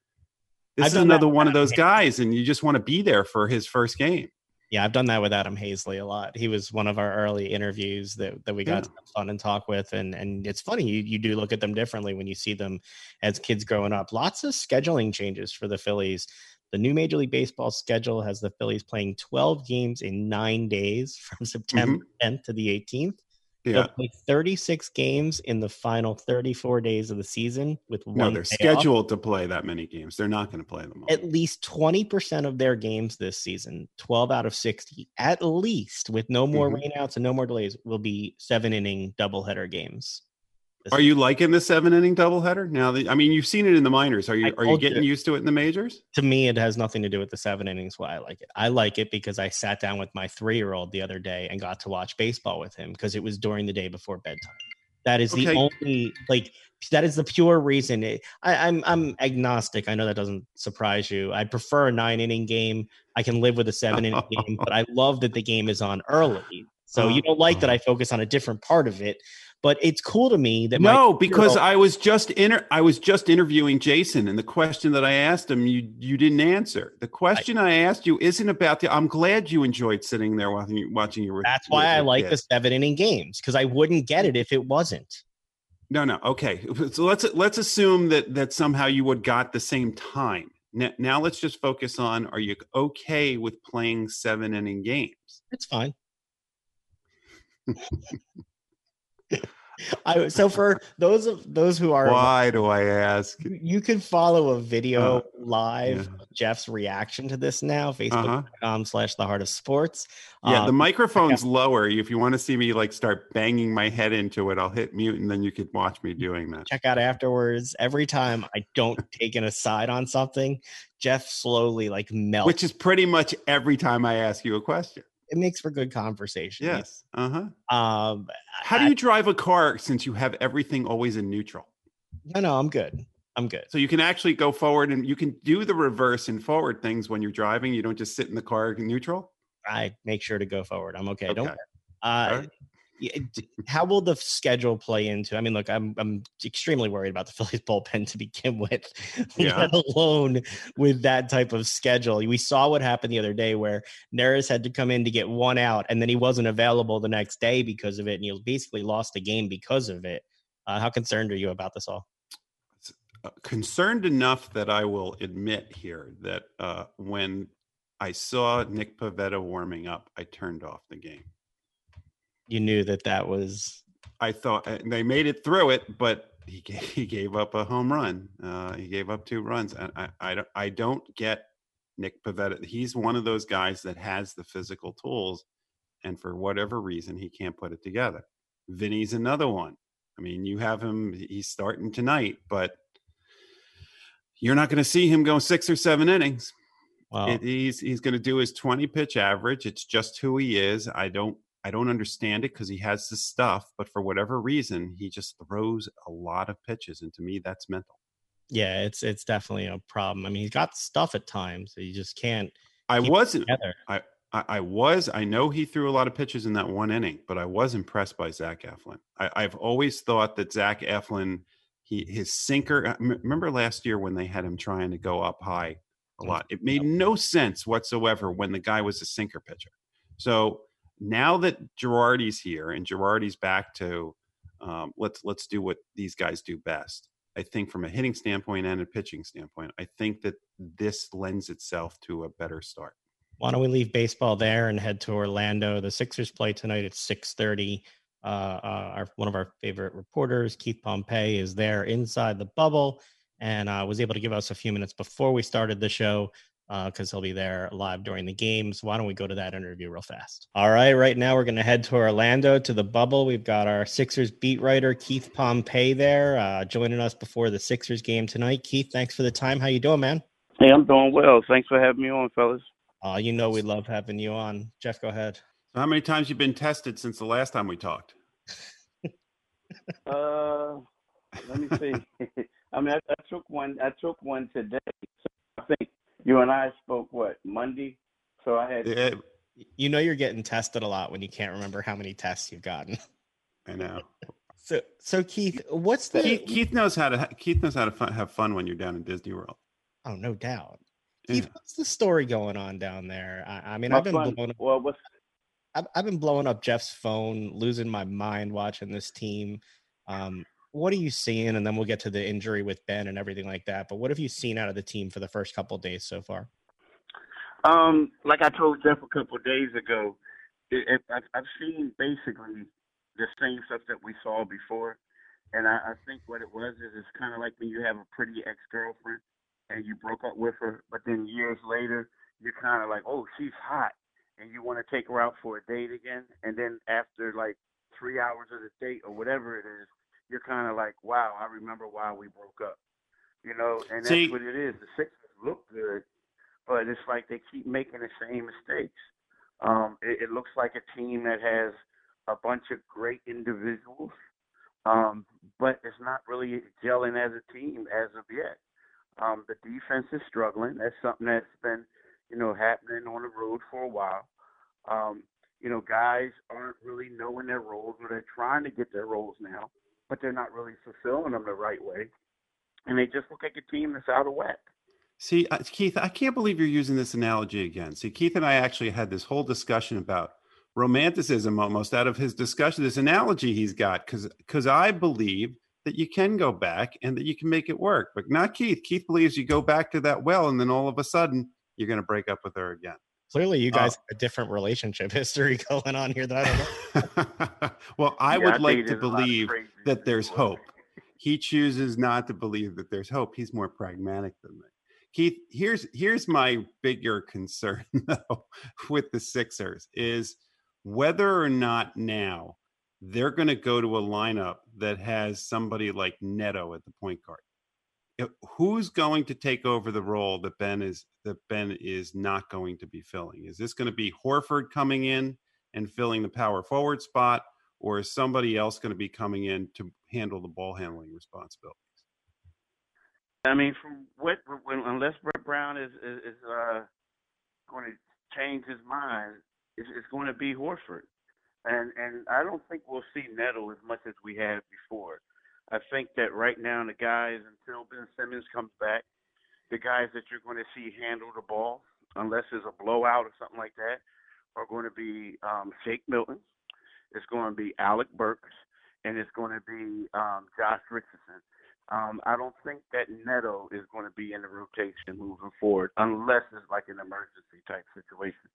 this I've is another one of those guys. And you just want to be there for his first game. Yeah, I've done that with Adam Haseley a lot. He was one of our early interviews that, that we got yeah. to have fun and talk with. And and it's funny, you, you do look at them differently when you see them as kids growing up. Lots of scheduling changes for the Phillies the new Major League Baseball schedule has the Phillies playing 12 games in nine days from September mm-hmm. 10th to the 18th. Yeah. They'll play 36 games in the final 34 days of the season with one. No, they're scheduled off. to play that many games. They're not going to play them all. At least 20% of their games this season, 12 out of 60, at least with no more mm-hmm. rainouts and no more delays, will be seven inning doubleheader games. Are you liking the seven inning doubleheader now? That, I mean, you've seen it in the minors. Are you are you getting you, used to it in the majors? To me, it has nothing to do with the seven innings. Why I like it. I like it because I sat down with my three year old the other day and got to watch baseball with him because it was during the day before bedtime. That is okay. the only like that is the pure reason. It, I, I'm I'm agnostic. I know that doesn't surprise you. I prefer a nine inning game. I can live with a seven inning game, but I love that the game is on early. So uh-huh. you don't like that uh-huh. I focus on a different part of it. But it's cool to me that no, because I was just inter- I was just interviewing Jason, and the question that I asked him, you you didn't answer. The question I, I asked you isn't about the. I'm glad you enjoyed sitting there watching watching your. That's why I like the seven inning games because I wouldn't get it if it wasn't. No, no, okay. So let's let's assume that that somehow you would got the same time. Now, now let's just focus on: Are you okay with playing seven inning games? It's fine. I, so for those of those who are why do I ask? You can follow a video uh, live yeah. Jeff's reaction to this now, facebook.com uh-huh. slash the heart of sports. Yeah, um, the microphone's yeah. lower. If you want to see me like start banging my head into it, I'll hit mute and then you could watch me doing that. Check out afterwards. Every time I don't take an aside on something, Jeff slowly like melts. Which is pretty much every time I ask you a question it makes for good conversation. Yes. Uh huh. Um, How do you drive a car since you have everything always in neutral? No, no, I'm good. I'm good. So you can actually go forward and you can do the reverse and forward things when you're driving. You don't just sit in the car in neutral. I make sure to go forward. I'm okay. okay. Don't. Uh, right. How will the schedule play into? I mean, look, I'm I'm extremely worried about the Phillies bullpen to begin with, yeah. let alone with that type of schedule. We saw what happened the other day where Neris had to come in to get one out, and then he wasn't available the next day because of it, and he basically lost a game because of it. Uh, how concerned are you about this all? Uh, concerned enough that I will admit here that uh, when I saw Nick Pivetta warming up, I turned off the game you knew that that was. I thought they made it through it, but he gave, he gave up a home run. Uh, he gave up two runs, and I, I don't I don't get Nick Pivetta. He's one of those guys that has the physical tools, and for whatever reason, he can't put it together. Vinny's another one. I mean, you have him. He's starting tonight, but you're not going to see him go six or seven innings. Wow. It, he's he's going to do his 20 pitch average. It's just who he is. I don't I don't understand it because he has the stuff, but for whatever reason, he just throws a lot of pitches, and to me, that's mental. Yeah, it's it's definitely a problem. I mean, he's got stuff at times. So you just can't. I wasn't. I, I, I was. I know he threw a lot of pitches in that one inning, but I was impressed by Zach Eflin. I, I've always thought that Zach Eflin, he his sinker. Uh, remember last year when they had him trying to go up high a lot? It made no sense whatsoever when the guy was a sinker pitcher. So now that Girardi's here and Girardi's back to um, let's let's do what these guys do best. I think from a hitting standpoint and a pitching standpoint, I think that this lends itself to a better start. Why don't we leave baseball there and head to Orlando? The Sixers play tonight at six thirty. Uh, uh, our one of our favorite reporters, Keith Pompey, is there inside the bubble and uh, was able to give us a few minutes before we started the show because uh, he'll be there live during the game. So why don't we go to that interview real fast? All right, right now we're going to head to Orlando to the bubble. We've got our Sixers beat writer Keith Pompey there uh, joining us before the Sixers game tonight. Keith, thanks for the time. How you doing, man? Hey, I'm doing well. Thanks for having me on, fellas. Uh, you know we love having you on. Jeff, go ahead. So how many times you been tested since the last time we talked? uh, let me see. I mean, I, I took one. I took one today. So I think you and I spoke what Monday, so I had. Yeah. You know you're getting tested a lot when you can't remember how many tests you've gotten. I know. So, so Keith, what's the Keith, Keith knows how to Keith knows how to fun, have fun when you're down in Disney World. Oh, no doubt. Yeah. Keith, what's the story going on down there? I, I mean, My I've been fun. blowing up. Well, what's I've, I've been blowing up Jeff's phone, losing my mind watching this team. Um, what are you seeing? And then we'll get to the injury with Ben and everything like that. But what have you seen out of the team for the first couple days so far? Um, like I told Jeff a couple days ago, it, it, I've, I've seen basically the same stuff that we saw before. And I, I think what it was is it's kind of like when you have a pretty ex girlfriend and you broke up with her, but then years later you're kind of like, oh, she's hot, and you want to take her out for a date again. And then after like three hours of the date or whatever it is, you're kind of like, wow, I remember why we broke up. You know, and that's See, what it is. The Sixers look good, but it's like they keep making the same mistakes. Um, it, it looks like a team that has a bunch of great individuals, um, but it's not really gelling as a team as of yet. Um, the defense is struggling. That's something that's been, you know, happening on the road for a while. Um, you know, guys aren't really knowing their roles, or they're trying to get their roles now but they're not really fulfilling them the right way, and they just look like a team that's out of whack. See, Keith, I can't believe you're using this analogy again. See, Keith and I actually had this whole discussion about romanticism almost out of his discussion, this analogy he's got, because I believe that you can go back and that you can make it work, but not Keith. Keith believes you go back to that well, and then all of a sudden you're going to break up with her again. Clearly, you guys uh, have a different relationship history going on here that I don't know. well, I yeah, would like to believe that there's hope. He chooses not to believe that there's hope. He's more pragmatic than me. Keith, here's here's my bigger concern though with the Sixers is whether or not now they're going to go to a lineup that has somebody like Neto at the point guard who's going to take over the role that Ben is that Ben is not going to be filling? Is this going to be Horford coming in and filling the power forward spot, or is somebody else going to be coming in to handle the ball handling responsibilities? I mean, from what when, unless Brett Brown is is, is uh, going to change his mind, it's, it's going to be Horford. and and I don't think we'll see Neto as much as we have before. I think that right now the guys until Ben Simmons comes back, the guys that you're going to see handle the ball, unless there's a blowout or something like that, are going to be um, Shake Milton, it's going to be Alec Burks, and it's going to be um, Josh Richardson. Um, I don't think that Neto is going to be in the rotation moving forward unless it's like an emergency type situation.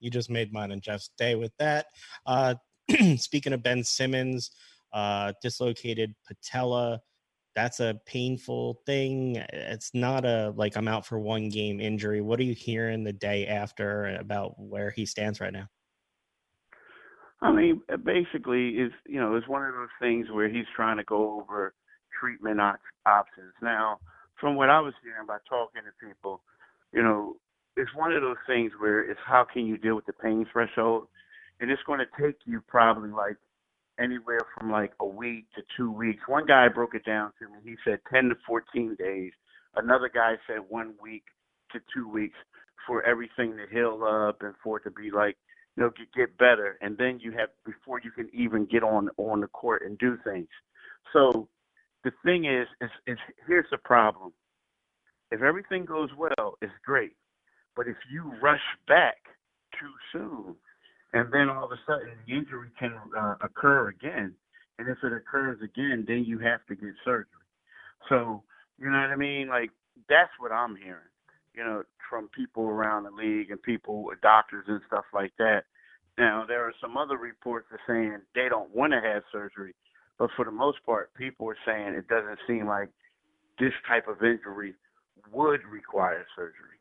You just made mine and Jeff's day with that. Uh, speaking of Ben Simmons, uh, dislocated patella. That's a painful thing. It's not a like I'm out for one game injury. What are you hearing the day after about where he stands right now? I mean, basically, is you know, it's one of those things where he's trying to go over treatment op- options. Now, from what I was hearing by talking to people, you know, it's one of those things where it's how can you deal with the pain threshold, and it's going to take you probably like anywhere from like a week to two weeks. One guy broke it down to me. He said 10 to 14 days. Another guy said one week to two weeks for everything to heal up and for it to be like, you know, get, get better. And then you have before you can even get on on the court and do things. So the thing is, is, is here's the problem. If everything goes well, it's great. But if you rush back too soon, and then all of a sudden the injury can uh, occur again. And if it occurs again, then you have to get surgery. So, you know what I mean? Like, that's what I'm hearing, you know, from people around the league and people, doctors and stuff like that. Now, there are some other reports that saying they don't want to have surgery, but for the most part, people are saying it doesn't seem like this type of injury would require surgery.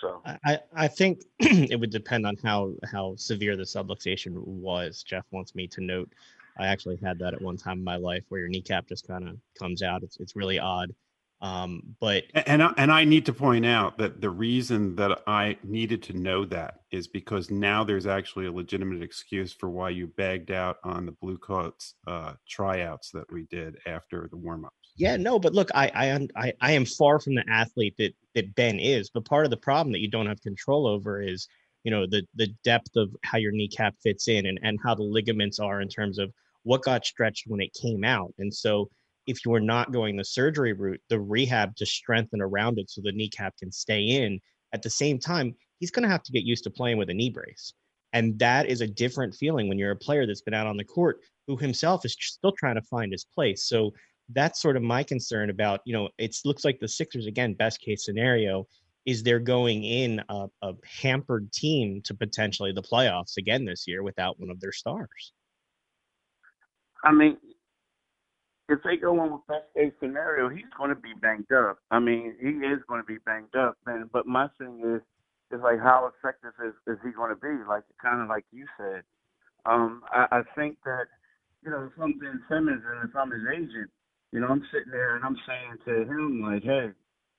So I, I think it would depend on how how severe the subluxation was. Jeff wants me to note. I actually had that at one time in my life where your kneecap just kind of comes out. It's it's really odd. Um, but and I, and I need to point out that the reason that I needed to know that is because now there's actually a legitimate excuse for why you bagged out on the Blue Coats uh, tryouts that we did after the warm ups. Yeah, no, but look, I, I I I am far from the athlete that that Ben is. But part of the problem that you don't have control over is you know the the depth of how your kneecap fits in and and how the ligaments are in terms of what got stretched when it came out. And so if you are not going the surgery route, the rehab to strengthen around it so the kneecap can stay in. At the same time, he's going to have to get used to playing with a knee brace. And that is a different feeling when you're a player that's been out on the court who himself is still trying to find his place. So that's sort of my concern about, you know, it looks like the Sixers, again, best case scenario is they're going in a, a hampered team to potentially the playoffs again this year without one of their stars. I mean, if they go on with best case scenario, he's going to be banged up. I mean, he is going to be banged up. Man, but my thing is, is like how effective is is he going to be? Like kind of like you said. Um, I, I think that you know, if I'm Ben Simmons and if I'm his agent, you know, I'm sitting there and I'm saying to him like, hey,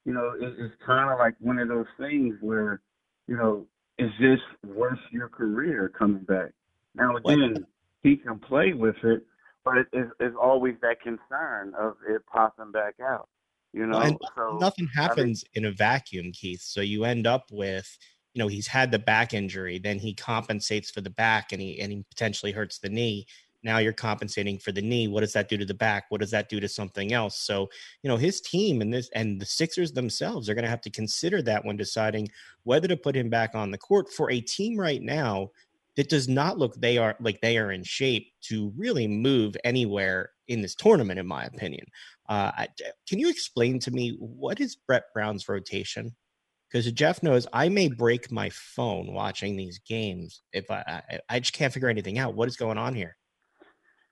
you know, it, it's kind of like one of those things where, you know, is this worth your career coming back? Now again, he can play with it, but it is, is always that concern of it popping back out. You know, and so nothing happens I mean, in a vacuum, Keith. So you end up with, you know, he's had the back injury, then he compensates for the back, and he and he potentially hurts the knee. Now you're compensating for the knee. What does that do to the back? What does that do to something else? So you know his team and this and the Sixers themselves are going to have to consider that when deciding whether to put him back on the court for a team right now that does not look they are like they are in shape to really move anywhere in this tournament, in my opinion. Uh, can you explain to me what is Brett Brown's rotation? Because Jeff knows I may break my phone watching these games if I, I I just can't figure anything out. What is going on here?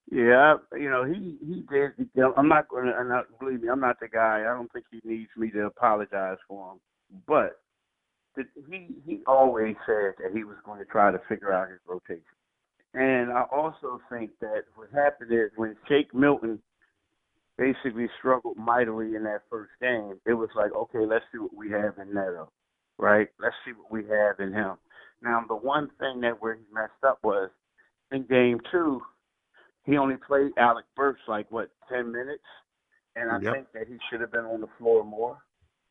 Yeah, you know, he he did. I'm not going to. Believe me, I'm not the guy. I don't think he needs me to apologize for him. But the, he he always said that he was going to try to figure out his rotation. And I also think that what happened is when Shake Milton basically struggled mightily in that first game, it was like, okay, let's see what we have in Neto, right? Let's see what we have in him. Now, the one thing that where he messed up was in game two, he only played Alec Burks like what ten minutes, and I Yep. think that he should have been on the floor more.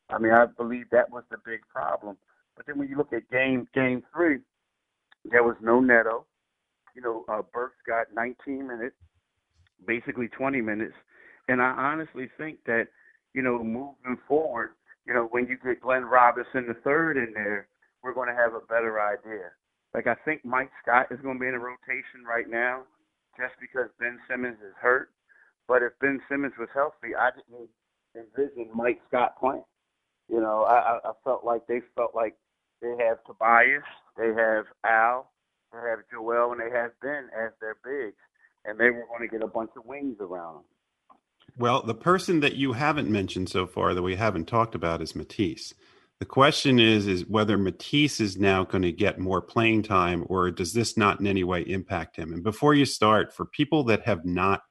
I mean, I believe that was the big problem. But then when you look at game game three, there was no Neto, you know, uh, Burks got 19 minutes, basically 20 minutes, and I honestly think that, you know, moving forward, you know, when you get Glenn Robinson the third in there, we're going to have a better idea. Like I think Mike Scott is going to be in a rotation right now, just because Ben Simmons is hurt. But if Ben Simmons was healthy, I didn't envision Mike Scott playing. You know, I, I felt like they felt like they have Tobias, they have Al, they have Joel, and they have Ben as their bigs, and they were going to get a bunch of wings around them. Well, the person that you haven't mentioned so far that we haven't talked about is Matisse. The question is, is whether Matisse is now going to get more playing time, or does this not in any way impact him? And before you start, for people that have not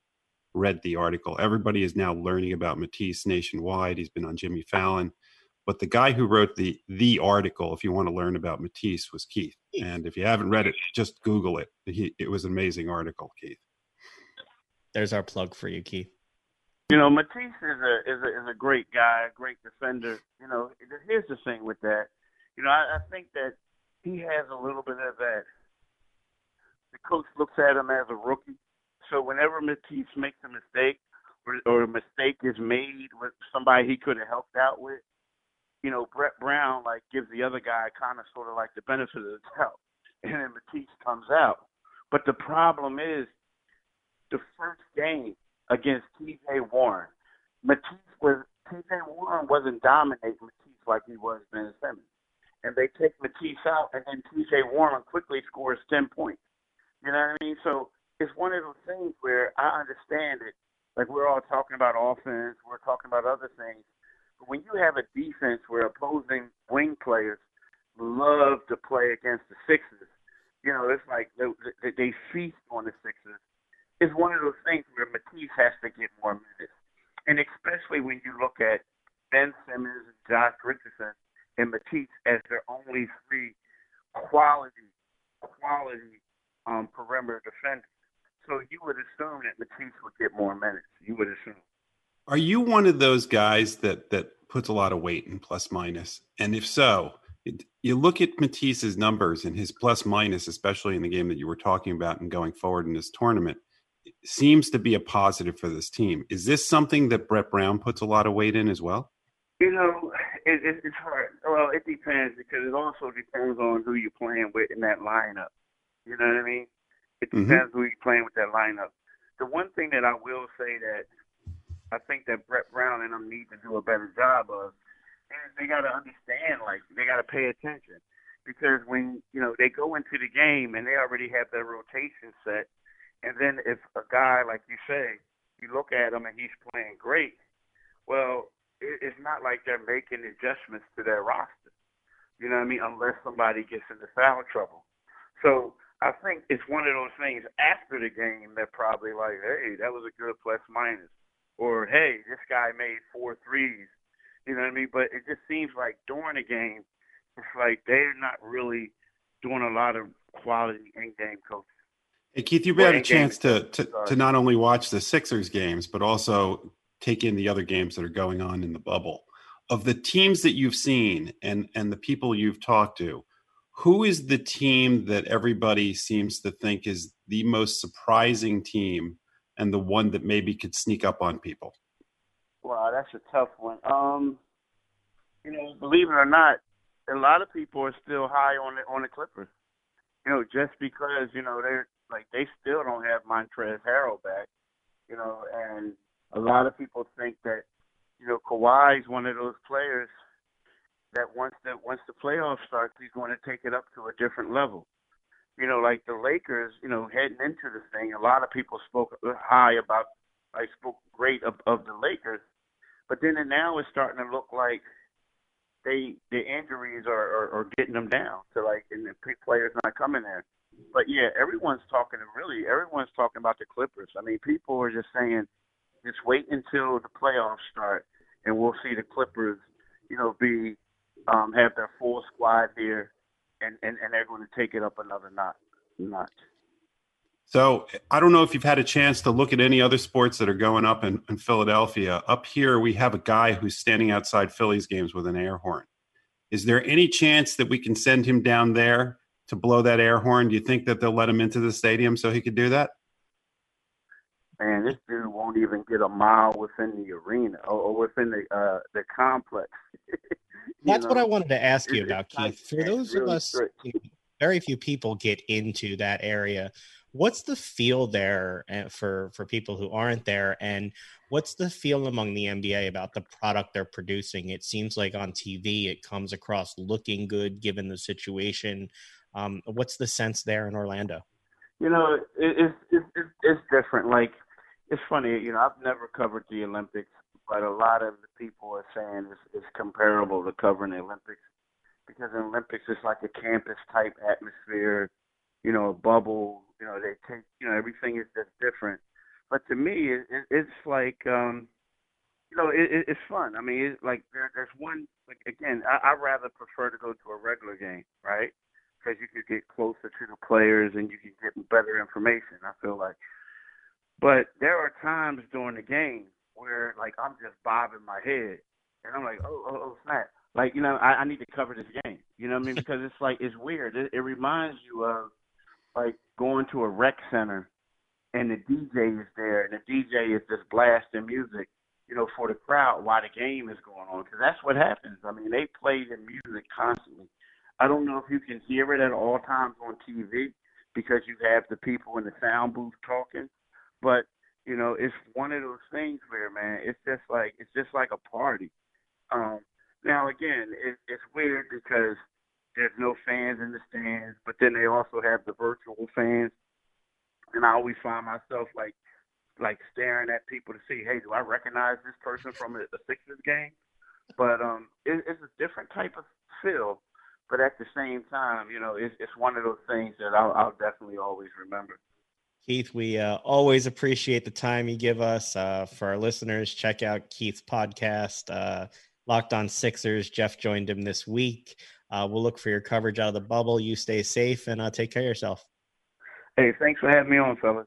read the article, everybody is now learning about Matisse nationwide. He's been on Jimmy Fallon. But the guy who wrote the the article, if you want to learn about Matisse, was Keith. And if you haven't read it, just Google it. He, it was an amazing article, Keith. There's our plug for you, Keith. You know, Matisse is a is a is a great guy, a great defender. You know, here's the thing with that. You know, I, I think that he has a little bit of that. The coach looks at him as a rookie, so whenever Matisse makes a mistake or, or a mistake is made with somebody he could have helped out with, you know, Brett Brown like gives the other guy kind of sort of like the benefit of the doubt, and then Matisse comes out. But the problem is, the first game against T.J. Warren, Matisse was T.J. Warren wasn't dominating Matisse like he was Ben Simmons, and they take Matisse out, and then T.J. Warren quickly scores ten points. You know what I mean? So it's one of those things where I understand it. Like we're all talking about offense, we're talking about other things, but when you have a defense where opposing wing players love to play against the Sixers, you know, it's like they, they feast on the Sixers. It's one of those things where Matisse has to get more minutes, and especially when you look at Ben Simmons and Josh Richardson and Matisse as their only three quality, quality um, perimeter defenders. So you would assume that Matisse would get more minutes. You would assume. Are you one of those guys that that puts a lot of weight in plus minus? And if so, it, you look at Matisse's numbers and his plus minus, especially in the game that you were talking about and going forward in this tournament, seems to be a positive for this team. Is this something that Brett Brown puts a lot of weight in as well? You know, it, it, it's hard. Well, it depends because it also depends on who you're playing with in that lineup. You know what I mean? It mm-hmm. depends mm-hmm. who you're playing with that lineup. The one thing that I will say that I think that Brett Brown and them need to do a better job of is they got to understand, like they got to pay attention because when you know they go into the game and they already have their rotation set, and then if a guy like you say, you look at him and he's playing great, well, it's not like they're making adjustments to their roster. You know what I mean? Unless somebody gets into foul trouble. So I think it's one of those things after the game they're probably like, hey, that was a good plus minus or hey, this guy made four threes. You know what I mean? But it just seems like during the game, it's like they're not really doing a lot of quality in-game coaching. Hey Keith, you've had a chance to, to to not only watch the Sixers games, but also take in the other games that are going on in the bubble. Of the teams that you've seen and and the people you've talked to, who is the team that everybody seems to think is the most surprising team and the one that maybe could sneak up on people? Wow, that's a tough one. Um, you know, believe it or not, a lot of people are still high on the on the Clippers. You know, just because you know they're like they still don't have Montrezl Harrell back. You know, and a lot of people think that you know Kawhi's one of those players that once the once the playoffs start, he's going to take it up to a different level you know, like the Lakers, you know, heading into this thing, a lot of people spoke high about, I spoke great of, of the Lakers, but then and now it's starting to look like they the injuries are, are, are getting them down to like, and the players not coming there. But yeah, everyone's talking. Really, everyone's talking about the Clippers. I mean, people are just saying, just wait until the playoffs start, and we'll see the Clippers, you know, be um, have their full squad here and, and, and they're going to take it up another notch. notch. So I don't know if you've had a chance to look at any other sports that are going up in, in, Philadelphia. Up here, we have a guy who's standing outside Phillies games with an air horn. Is there any chance that we can send him down there to blow that air horn? Do you think that they'll let him into the stadium so he could do that? Man, this dude won't even get a mile within the arena or, or within the uh, the complex. That's know? what I wanted to ask you about, Keith. For those really of us, very few people get into that area. What's the feel there eh, for for people who aren't there, and what's the feel among the NBA about the product they're producing? It seems like on TV it comes across looking good given the situation. Um, what's the sense there in Orlando? You know, it, it's, it's it's different. Like it's funny. You know, I've never covered the Olympics, but a lot of the people are saying it's, it's comparable to covering the Olympics because in Olympics it's like a campus type atmosphere. You know, a bubble. You know, they take. You know, everything is just different. But to me, it, it, it's like. um you know, it, it, it's fun. I mean, it's like there, there's one. Like again, I, I rather prefer to go to a regular game, right? Because you could get closer to the players and you could get better information. I feel like, but there are times during the game where like I'm just bobbing my head and I'm like, oh, oh, oh snap! Like you know, I, I need to cover this game. You know what I mean? Because it's like it's weird. It, it reminds you of like going to a rec center and the DJ is there and the DJ is just blasting music, you know, for the crowd while the game is going on. Because that's what happens. I mean, they play the music constantly. I don't know if you can hear it at all times on TV because you have the people in the sound booth talking, but you know it's one of those things where man, it's just like it's just like a party. Um, now again, it, it's weird because there's no fans in the stands, but then they also have the virtual fans, and I always find myself like like staring at people to see, hey, do I recognize this person from a, a Sixers game? But um, it, it's a different type of feel but at the same time, you know, it's, it's one of those things that I'll, I'll definitely always remember. Keith, we uh, always appreciate the time you give us. Uh, for our listeners, check out Keith's podcast, uh, Locked On Sixers. Jeff joined him this week. Uh, we'll look for your coverage out of the bubble. You stay safe and uh, take care of yourself. Hey, thanks for having me on, fellas.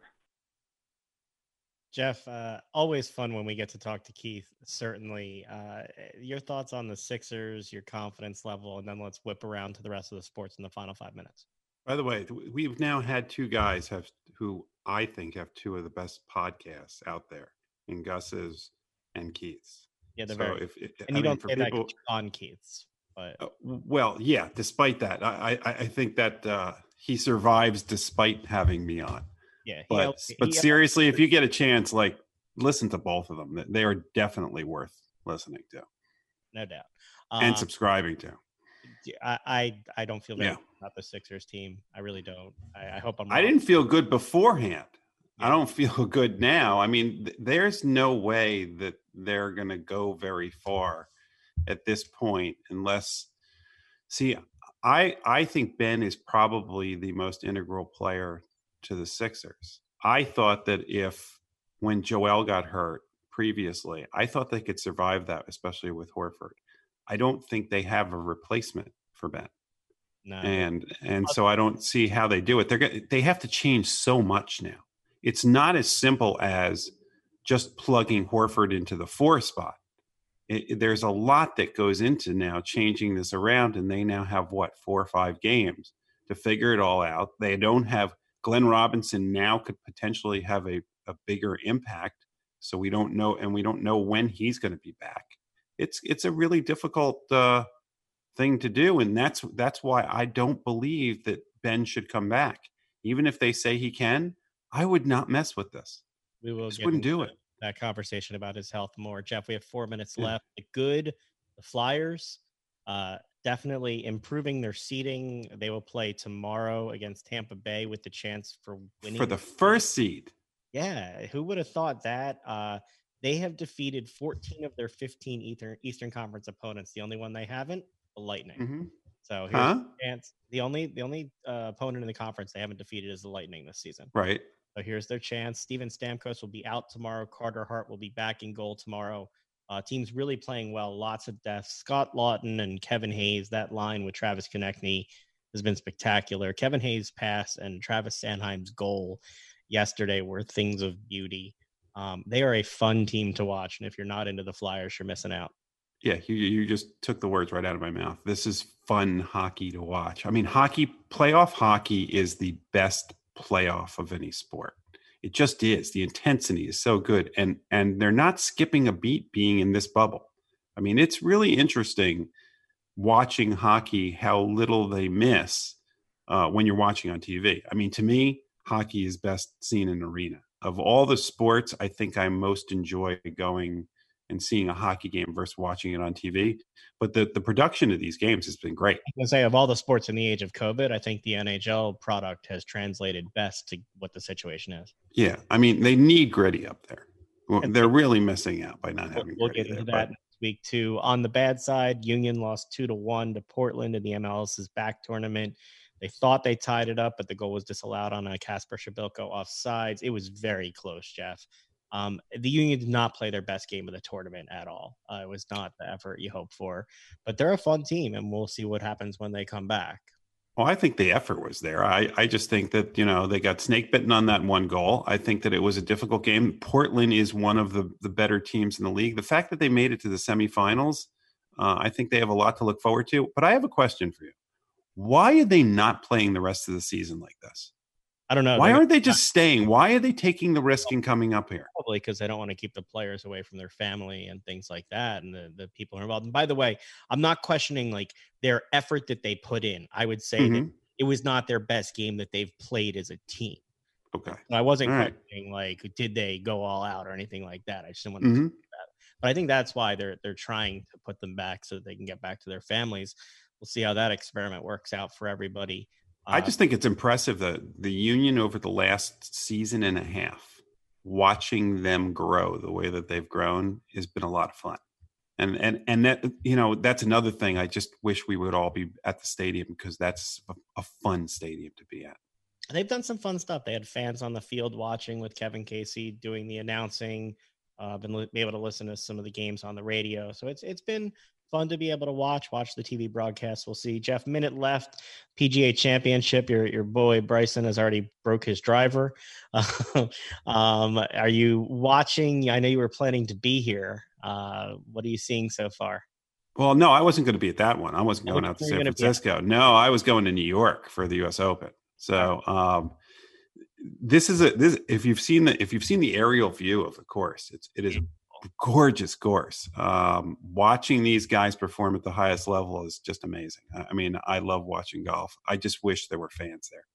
Jeff, uh, always fun when we get to talk to Keith. Certainly, uh, your thoughts on the Sixers, your confidence level, and then let's whip around to the rest of the sports in the final five minutes. By the way, we've now had two guys have who I think have two of the best podcasts out there, in Gus's and Keith's. Yeah, they're so very. If, if, and I you mean, don't say people, that on Keith's, but uh, well, yeah. Despite that, I I, I think that uh, he survives despite having me on. Yeah, but helps, but seriously, if you get a chance, like listen to both of them. They are definitely worth listening to. No doubt. and um, subscribing to. I, I, I don't feel yeah. about the Sixers team. I really don't. I, I hope I'm. Wrong. I didn't feel good beforehand. Yeah. I don't feel good now. I mean, th- there's no way that they're going to go very far at this point unless. See, I I think Ben is probably the most integral player to the Sixers. I thought that if when Joel got hurt previously, I thought they could survive that, especially with Horford. I don't think they have a replacement for Ben. No. And and so I don't see how they do it. They're they have to change so much now. It's not as simple as just plugging Horford into the four spot. It, there's a lot that goes into now changing this around, and they now have what four or five games to figure it all out. They don't have Glenn Robinson now could potentially have a, a bigger impact. So we don't know, and we don't know when he's going to be back. It's it's a really difficult uh, thing to do, and that's that's why I don't believe that Ben should come back. Even if they say he can, I would not mess with this. We will. Just wouldn't do it. That conversation about his health more, Jeff. We have four minutes yeah. left. The good, the Flyers. Uh, definitely improving their seeding. They will play tomorrow against Tampa Bay with the chance for winning for the first seed. Yeah, who would have thought that? Uh, they have defeated 14 of their 15 Eastern Eastern Conference opponents. The only one they haven't, the Lightning. Mm-hmm. So here's huh? the chance. The only the only uh, opponent in the conference they haven't defeated is the Lightning this season. Right. So here's their chance. Steven Stamkos will be out tomorrow. Carter Hart will be back in goal tomorrow. Uh, teams really playing well, lots of depth. Scott Laughton and Kevin Hayes, that line with Travis Konecny has been spectacular. Kevin Hayes' pass and Travis Sanheim's goal yesterday were things of beauty. Um, they are a fun team to watch, and if you're not into the Flyers, you're missing out. Yeah, you, you just took the words right out of my mouth. This is fun hockey to watch. I mean, hockey, playoff hockey is the best playoff of any sport. It just is. The intensity is so good. And and they're not skipping a beat being in this bubble. I mean, it's really interesting watching hockey how little they miss uh, when you're watching on TV. I mean, to me, hockey is best seen in arena. Of all the sports, I think I most enjoy going and seeing a hockey game versus watching it on TV. But the, the production of these games has been great. I can say of all the sports in the age of COVID, I think the NHL product has translated best to what the situation is. Yeah. I mean, they need Gritty up there. Well, they're really missing out by not having. We'll get into there, that next week too. On the bad side, Union lost two to one to Portland in the MLS's back tournament. They thought they tied it up, but the goal was disallowed on a Kacper Przybyłko offsides. It was very close, Jeff. Um, the Union did not play their best game of the tournament at all. Uh, it was not the effort you hope for, but they're a fun team, and we'll see what happens when they come back. Well, I think the effort was there. I, I just think that, you know, they got snake bitten on that one goal. I think that it was a difficult game. Portland is one of the, the better teams in the league. The fact that they made it to the semifinals, uh, I think they have a lot to look forward to. But I have a question for you. Why are they not playing the rest of the season like this? I don't know. Why aren't they just staying? Why are they taking the risk and coming up here? Probably because they don't want to keep the players away from their family and things like that, and the, the people are involved. And by the way, I'm not questioning like their effort that they put in. I would say mm-hmm. that it was not their best game that they've played as a team. Okay. So I wasn't all questioning right. like did they go all out or anything like that. I just didn't want to mm-hmm. that. But I think that's why they're they're trying to put them back so that they can get back to their families. We'll see how that experiment works out for everybody. I uh, just think it's impressive that the union over the last season and a half, watching them grow the way that they've grown has been a lot of fun. And and and that you know that's another thing. I just wish we would all be at the stadium because that's a, a fun stadium to be at. They've done some fun stuff. They had fans on the field watching with Kevin Casey doing the announcing. Uh, been li- able to listen to some of the games on the radio, so it's it's been fun to be able to watch. Watch the TV broadcast. We'll see. Jeff, minute left. PGA Championship. Your your boy Bryson has already broke his driver. um, are you watching? I know you were planning to be here. Uh, what are you seeing so far? Well, no, I wasn't going to be at that one. I wasn't going out to San Francisco. No, I was going to New York for the U.S. Open. So um, this is a this. If you've seen the if you've seen the aerial view of the course, it's it is gorgeous course. Um, watching these guys perform at the highest level is just amazing. I mean, I love watching golf. I just wish there were fans there.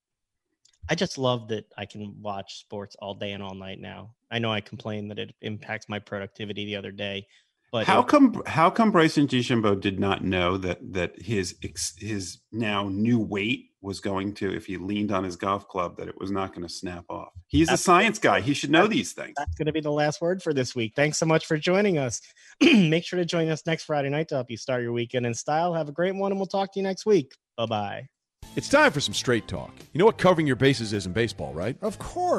I just love that I can watch sports all day and all night now. I know I complained that it impacts my productivity the other day, but how come how come Bryson DeChambeau did not know that that his his now new weight was going to, if he leaned on his golf club, that it was not going to snap off. He's a science guy. He should know these things. That's going to be the last word for this week. Thanks so much for joining us. Make sure to join us next Friday night to help you start your weekend in style. Have a great one, and we'll talk to you next week. Bye bye. It's time for some straight talk. You know what covering your bases is in baseball, right? Of course.